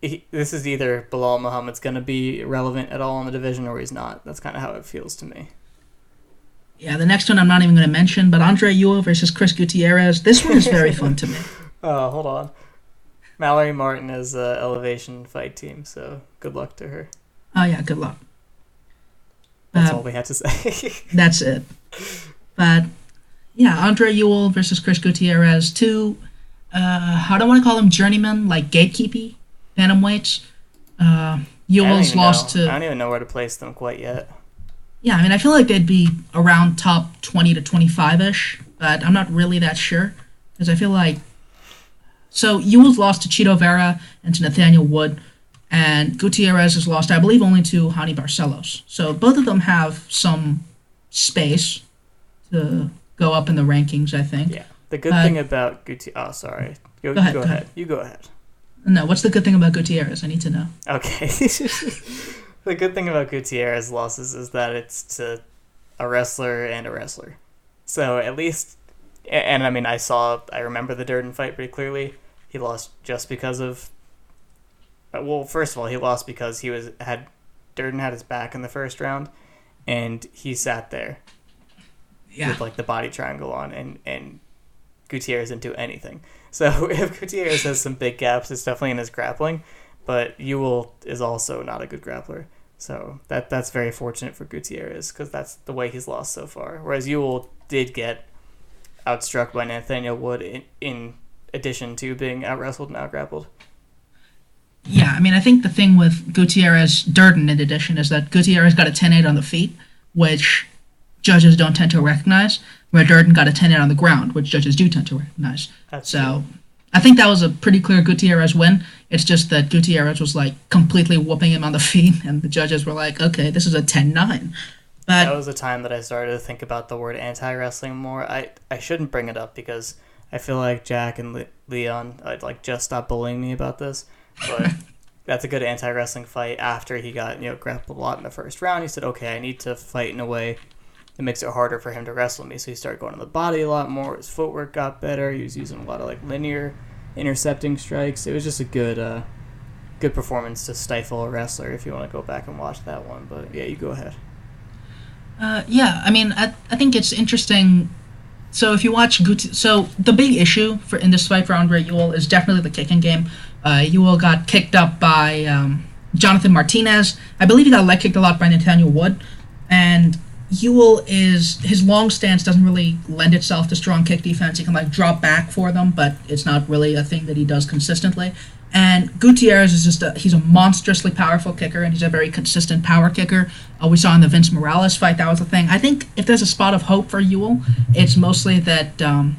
He, this is either Belal Muhammad's going to be relevant at all in the division or he's not. That's kind of how it feels to me. Yeah, the next one I'm not even going to mention, but Andre Ewell versus Chris Gutierrez. This one is very fun to me. Oh, [LAUGHS] hold on. Mallory Martin is a elevation fight team, so good luck to her. Oh yeah, good luck. That's Uh, all we had to say. [LAUGHS] That's it. But yeah, Andre Ewell versus Chris Gutierrez. Two, uh, I don't want to call them journeymen, like gatekeepy Uh, don't Ewell's even lost know. I don't even know where to place them quite yet. Yeah, I mean, I feel like they'd be around top 20 to 25 ish, but I'm not really that sure. Because I feel like. So, Ewell's lost to Chito Vera and to Nathaniel Wood, and Gutierrez has lost, I believe, only to Raoni Barcelos. So, both of them have some space to go up in the rankings, I think. Yeah. The good Uh, thing about Guti. Oh, sorry. Go, Go ahead, Go go ahead. ahead. You go ahead. No, what's the good thing about Gutierrez? I need to know. Okay. [LAUGHS] the good thing about Gutierrez losses is that it's to a wrestler and a wrestler. So at least, and I mean, I saw, I remember the Durden fight pretty clearly. He lost just because of. uh, Well, first of all, he lost because he was had Durden had his back in the first round, and he sat there Yeah. with like the body triangle on, and and Gutierrez didn't do anything. [LAUGHS] So [LAUGHS] if Gutierrez has some big gaps, it's definitely in his grappling. But Ewell is also not a good grappler, so that that's very fortunate for Gutierrez because that's the way he's lost so far. Whereas Ewell did get outstruck by Nathaniel Wood in, in addition to being out wrestled and out grappled. Yeah, I mean, I think the thing with Gutierrez Durden in addition is that Gutierrez got a 10-8 on the feet, which judges don't tend to recognize, where Durden got a 10-8 on the ground, which judges do tend to recognize. So I think that was a pretty clear Gutierrez win. It's just that Gutierrez was like completely whooping him on the [LAUGHS] feet, and the judges were like, okay, this is a 10-9. But that was the time that I started to think about the word anti-wrestling more. I I shouldn't bring it up because I feel like Jack and Le- Leon I'd like just stop bullying me about this. But [LAUGHS] that's a good anti-wrestling fight. After he got you know grappled a lot in the first round, he said, "Okay, I need to fight in a way that makes it harder for him to wrestle me." So he started going to the body a lot more. His footwork got better. He was using a lot of like linear intercepting strikes. It was just a good. Uh, Good performance to stifle a wrestler if you want to go back and watch that one. But yeah, you go ahead. Uh, yeah, I mean, I, I think it's interesting. So if you watch so the big issue for in this fight for Andre Ewell is definitely the kicking game. Uh, Ewell got kicked up by um, Jonathan Martinez. I believe he got leg kicked a lot by Nathaniel Wood, and Ewell is his long stance doesn't really lend itself to strong kick defense. He can like drop back for them, but it's not really a thing that he does consistently. And Gutierrez is just a he's a monstrously powerful kicker, and he's a very consistent power kicker. Uh, we saw in the Vince Morales fight that was the thing. I think if there's a spot of hope for Ewell, it's mostly that um,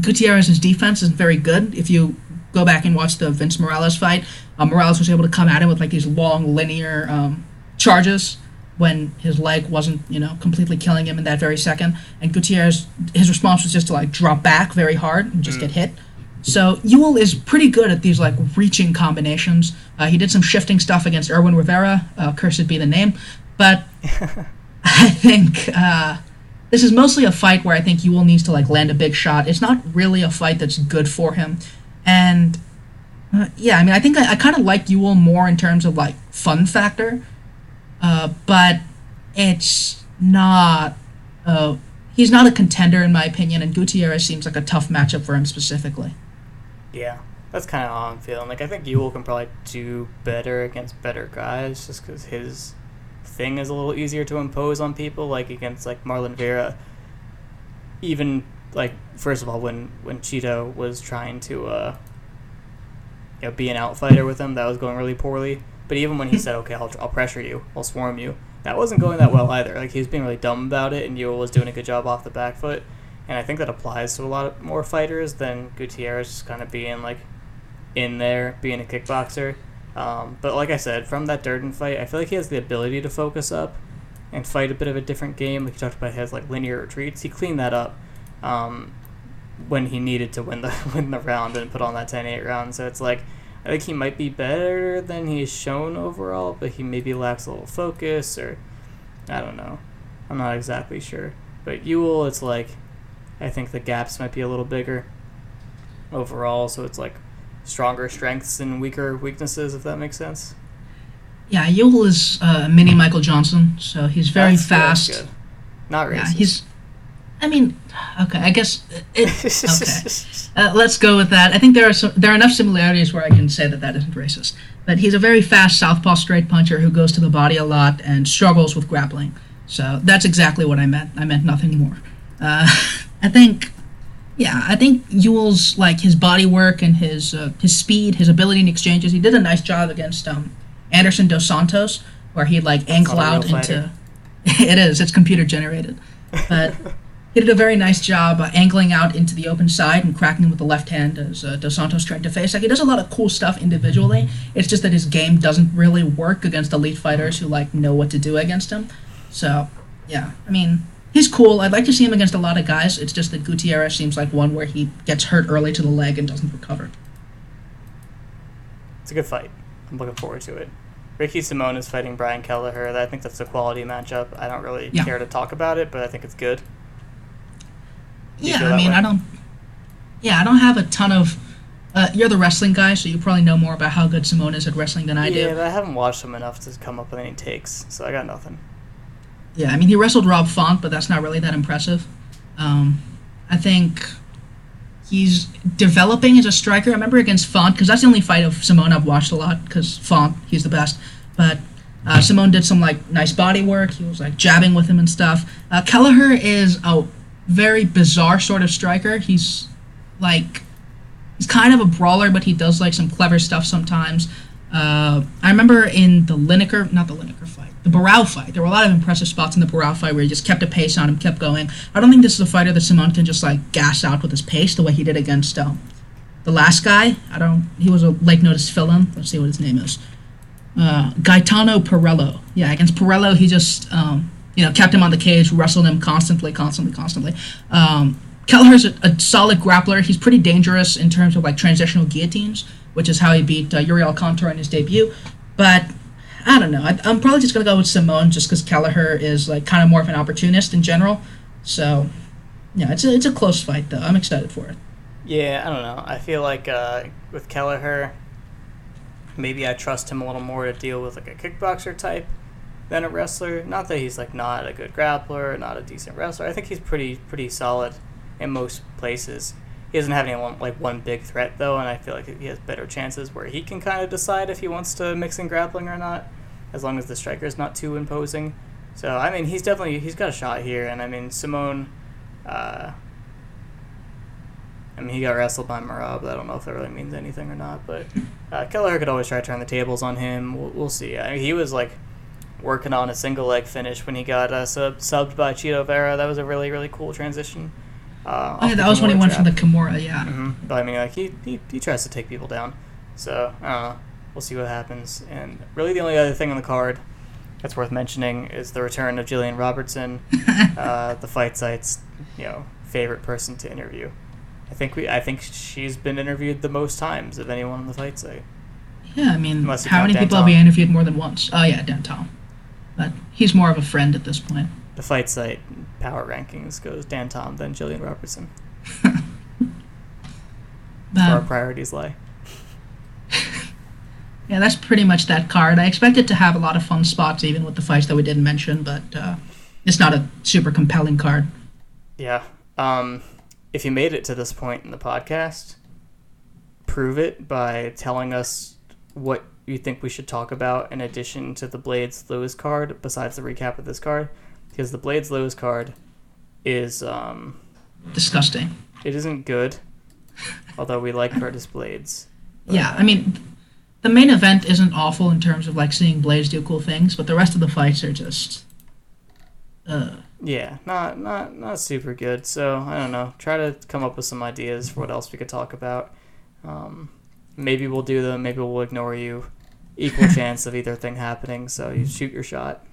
Gutierrez's defense is very good. If you go back and watch the Vince Morales fight, uh, Morales was able to come at him with like these long linear um, charges when his leg wasn't, you know, completely killing him in that very second. And Gutierrez, his response was just to like drop back very hard and just get hit. So Ewell is pretty good at these like reaching combinations. Uh, he did some shifting stuff against Irwin Rivera, uh, cursed be the name, but [LAUGHS] I think uh, this is mostly a fight where I think Ewell needs to like land a big shot. It's not really a fight that's good for him, and uh, yeah, I mean I think I, I kind of like Ewell more in terms of like fun factor, uh, but it's not. Uh, he's not a contender in my opinion, and Gutierrez seems like a tough matchup for him specifically. Yeah, that's kind of how I'm feeling. Like I think Ewell can probably do better against better guys, just because his thing is a little easier to impose on people. Like against like Marlon Vera, even like first of all, when when Chito was trying to uh, you know be an outfighter with him, that was going really poorly. But even when he said, "Okay, I'll, I'll pressure you, I'll swarm you," that wasn't going that well either. Like he was being really dumb about it, and Ewell was doing a good job off the back foot and I think that applies to a lot more fighters than Gutierrez just kind of being like in there, being a kickboxer. Um, but like I said, from that Durden fight, I feel like he has the ability to focus up and fight a bit of a different game. Like you talked about, his like linear retreats. He cleaned that up um, when he needed to win the [LAUGHS] win the round and put on that 10-8 round. So it's like I think he might be better than he's shown overall, but he maybe lacks a little focus or I don't know. I'm not exactly sure. But Ewell, it's like I think the gaps might be a little bigger overall, so it's like stronger strengths and weaker weaknesses, if that makes sense. Yeah, Ewell is uh, mini Michael Johnson, so he's very That's fast. good. Not racist. Yeah, he's. I mean, okay, I guess. It, [LAUGHS] okay, uh, let's go with that. I think there are some, there are enough similarities where I can say that that isn't racist. But he's a very fast southpaw straight puncher who goes to the body a lot and struggles with grappling. So that's exactly what I meant. I meant nothing more. Uh, [LAUGHS] I think, yeah, I think Ewell's like his body work and his uh, his speed, his ability in exchanges. He did a nice job against um, Anderson dos Santos, where he'd like ankle out into. [LAUGHS] it is. It's computer generated, but he did a very nice job uh, angling out into the open side and cracking with the left hand as uh, Dos Santos tried to face. Like he does a lot of cool stuff individually. It's just that his game doesn't really work against elite fighters who like know what to do against him. So yeah, I mean he's cool. I'd like to see him against a lot of guys. It's just that Gutierrez seems like one where he gets hurt early to the leg and doesn't recover. It's a good fight. I'm looking forward to it. Ricky Simone is fighting Brian Kelleher. I think that's a quality matchup. I don't really Yeah. care to talk about it, but I think it's good. Yeah, I mean, way? I don't. Yeah, I don't have a ton of. Uh, you're the wrestling guy, so you probably know more about how good Simone is at wrestling than I yeah, do. but I haven't watched him enough to come up with any takes, so I got nothing. Yeah, I mean, he wrestled Rob Font, but that's not really that impressive. Um, I think he's developing as a striker. I remember against Font, because that's the only fight of Simone I've watched a lot, because Font, he's the best. But uh, Simone did some like nice body work. He was like jabbing with him and stuff. Uh, Kelleher is a very bizarre sort of striker. He's like he's kind of a brawler, but he does like some clever stuff sometimes. Uh, I remember in the Lineker, not the Lineker fight, the Barao fight. There were a lot of impressive spots in the Barao fight where he just kept a pace on him, kept going. I don't think this is a fighter that Simone can just like gas out with his pace the way he did against um, the last guy. I don't. He was a Lake Notice fill-in. Let's see what his name is. Uh, Gaetano Pirrello. Yeah, against Perello, he just um, you know kept him on the cage, wrestled him constantly, constantly, constantly. Um, Kelleher's a, a solid grappler. He's pretty dangerous in terms of like transitional guillotines, which is how he beat uh, Yuri Alcantara in his debut. But I don't know. I, I'm probably just gonna go with Simone just because Kelleher is like kind of more of an opportunist in general. So yeah, it's a, it's a close fight though. I'm excited for it. Yeah, I don't know. I feel like uh, with Kelleher, maybe I trust him a little more to deal with like a kickboxer type than a wrestler. Not that he's like not a good grappler, not a decent wrestler. I think he's pretty pretty solid in most places. He doesn't have any one, like one big threat though, and I feel like he has better chances where he can kind of decide if he wants to mix in grappling or not, as long as the striker is not too imposing. So I mean, he's definitely he's got a shot here, and I mean Simone. Uh, I mean, he got wrestled by Merab. I don't know if that really means anything or not, but uh, could always try to turn the tables on him. We'll, we'll see. I mean, he was like working on a single leg finish when he got uh, sub- subbed by Chito Vera. That was a really really cool transition. Uh, Oh, yeah, that was when he went for the Kimura. Yeah. hmm But I mean, like he, he he tries to take people down. So I. We'll see what happens. And really, the only other thing on the card that's worth mentioning is the return of Jillian Robertson, [LAUGHS] uh, the fight site's you know favorite person to interview. I think we I think she's been interviewed the most times of anyone on the fight site. Yeah, I mean, how many people have we interviewed more than once? Oh yeah, Dan Tom. But he's more of a friend at this point. The fight site power rankings goes Dan Tom, then Jillian Robertson. [LAUGHS] Where our priorities lie. [LAUGHS] yeah, that's pretty much that card. I expected it to have a lot of fun spots, even with the fights that we didn't mention, but uh, it's not a super compelling card. Yeah. Um, if you made it to this point in the podcast, prove it by telling us what you think we should talk about in addition to the Blaydes Lewis card, besides the recap of this card. Because the Blaydes Lewis card is um, Disgusting. it isn't good, although we like Curtis Blaydes. Yeah, I mean, the main event isn't awful in terms of like seeing Blaydes do cool things, but the rest of the fights are just. Uh, Yeah, not not not super good. So I don't know. Try to come up with some ideas for what else we could talk about. Um, maybe we'll do them. Maybe we'll ignore you. Equal chance of either thing happening. So you shoot your shot.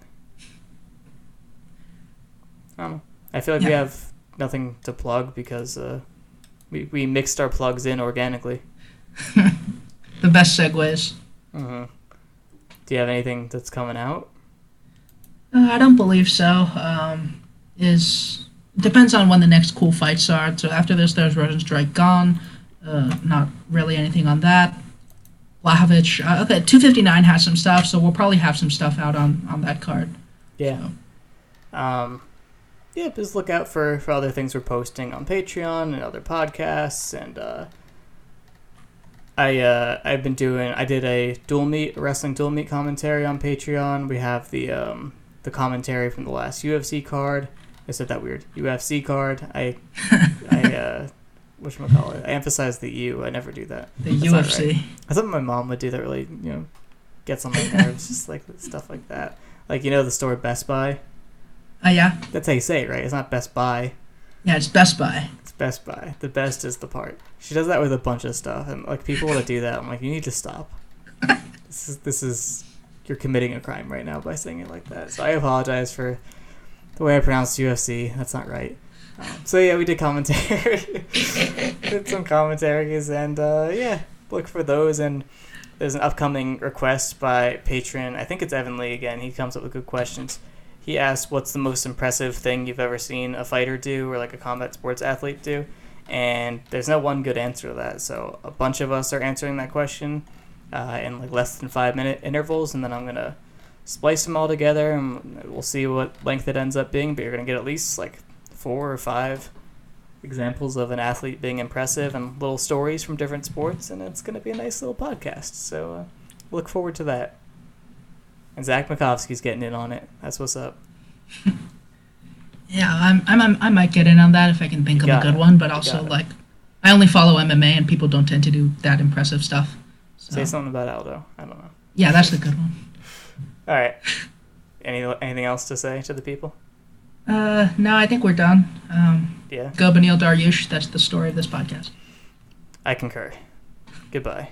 I don't. I feel like we have nothing to plug because uh, we we mixed our plugs in organically. [LAUGHS] the best segues. hmm Do you have anything that's coming out? Uh, I don't believe so. Um, is depends on when the next cool fights are. So after this, there's Rozenstruik gone. Uh, not really anything on that. Blachowicz. Uh, okay, 259 has some stuff, so we'll probably have some stuff out on on that card. Yeah. Um, yeah, just look out for, for other things we're posting on Patreon and other podcasts. And uh, I uh, I've been doing I did a dual meet wrestling dual meet commentary on Patreon. We have the um, the commentary from the last UFC card. I said that weird UFC card. I [LAUGHS] I what call it? I emphasize the U. I never do that. The That's UFC. I thought my mom would do that. Really, you know, gets on my nerves. [LAUGHS] just like stuff like that. Like you know the store Best Buy. Uh, yeah, That's how you say it, right? It's not Best Buy. yeah, it's Best Buy. It's Best Buy. The best is the part. She does that with a bunch of stuff, and like people want to do that. I'm like, you need to stop. [LAUGHS] this is this is you're committing a crime right now by saying it like that. So I apologize for the way I pronounced UFC. That's not right. [LAUGHS] So yeah, we did commentary, [LAUGHS] did some commentaries, and uh, yeah, look for those. And there's an upcoming request by patron. I think it's Evan Lee again. He comes up with good questions. He asked, "What's the most impressive thing you've ever seen a fighter do, or like a combat sports athlete do?" And there's no one good answer to that. So a bunch of us are answering that question uh, in like less than five minute intervals, and then I'm gonna splice them all together, and we'll see what length it ends up being. But you're gonna get at least like four or five examples of an athlete being impressive and little stories from different sports, and it's gonna be a nice little podcast. So uh, look forward to that. And Zach Makovsky's getting in on it. That's what's up. [LAUGHS] Yeah, I'm, I'm, I might get in on that if I can think You of a good it. one. But also, like, I only follow MMA, and people don't tend to do that impressive stuff. Say Um, something about Aldo. I don't know. Yeah, that's the good one. [LAUGHS] All right. Any anything else to say to the people? Uh, no, I think we're done. Um, Yeah, go Beneil Dariush. That's the story of this podcast. I concur. Goodbye.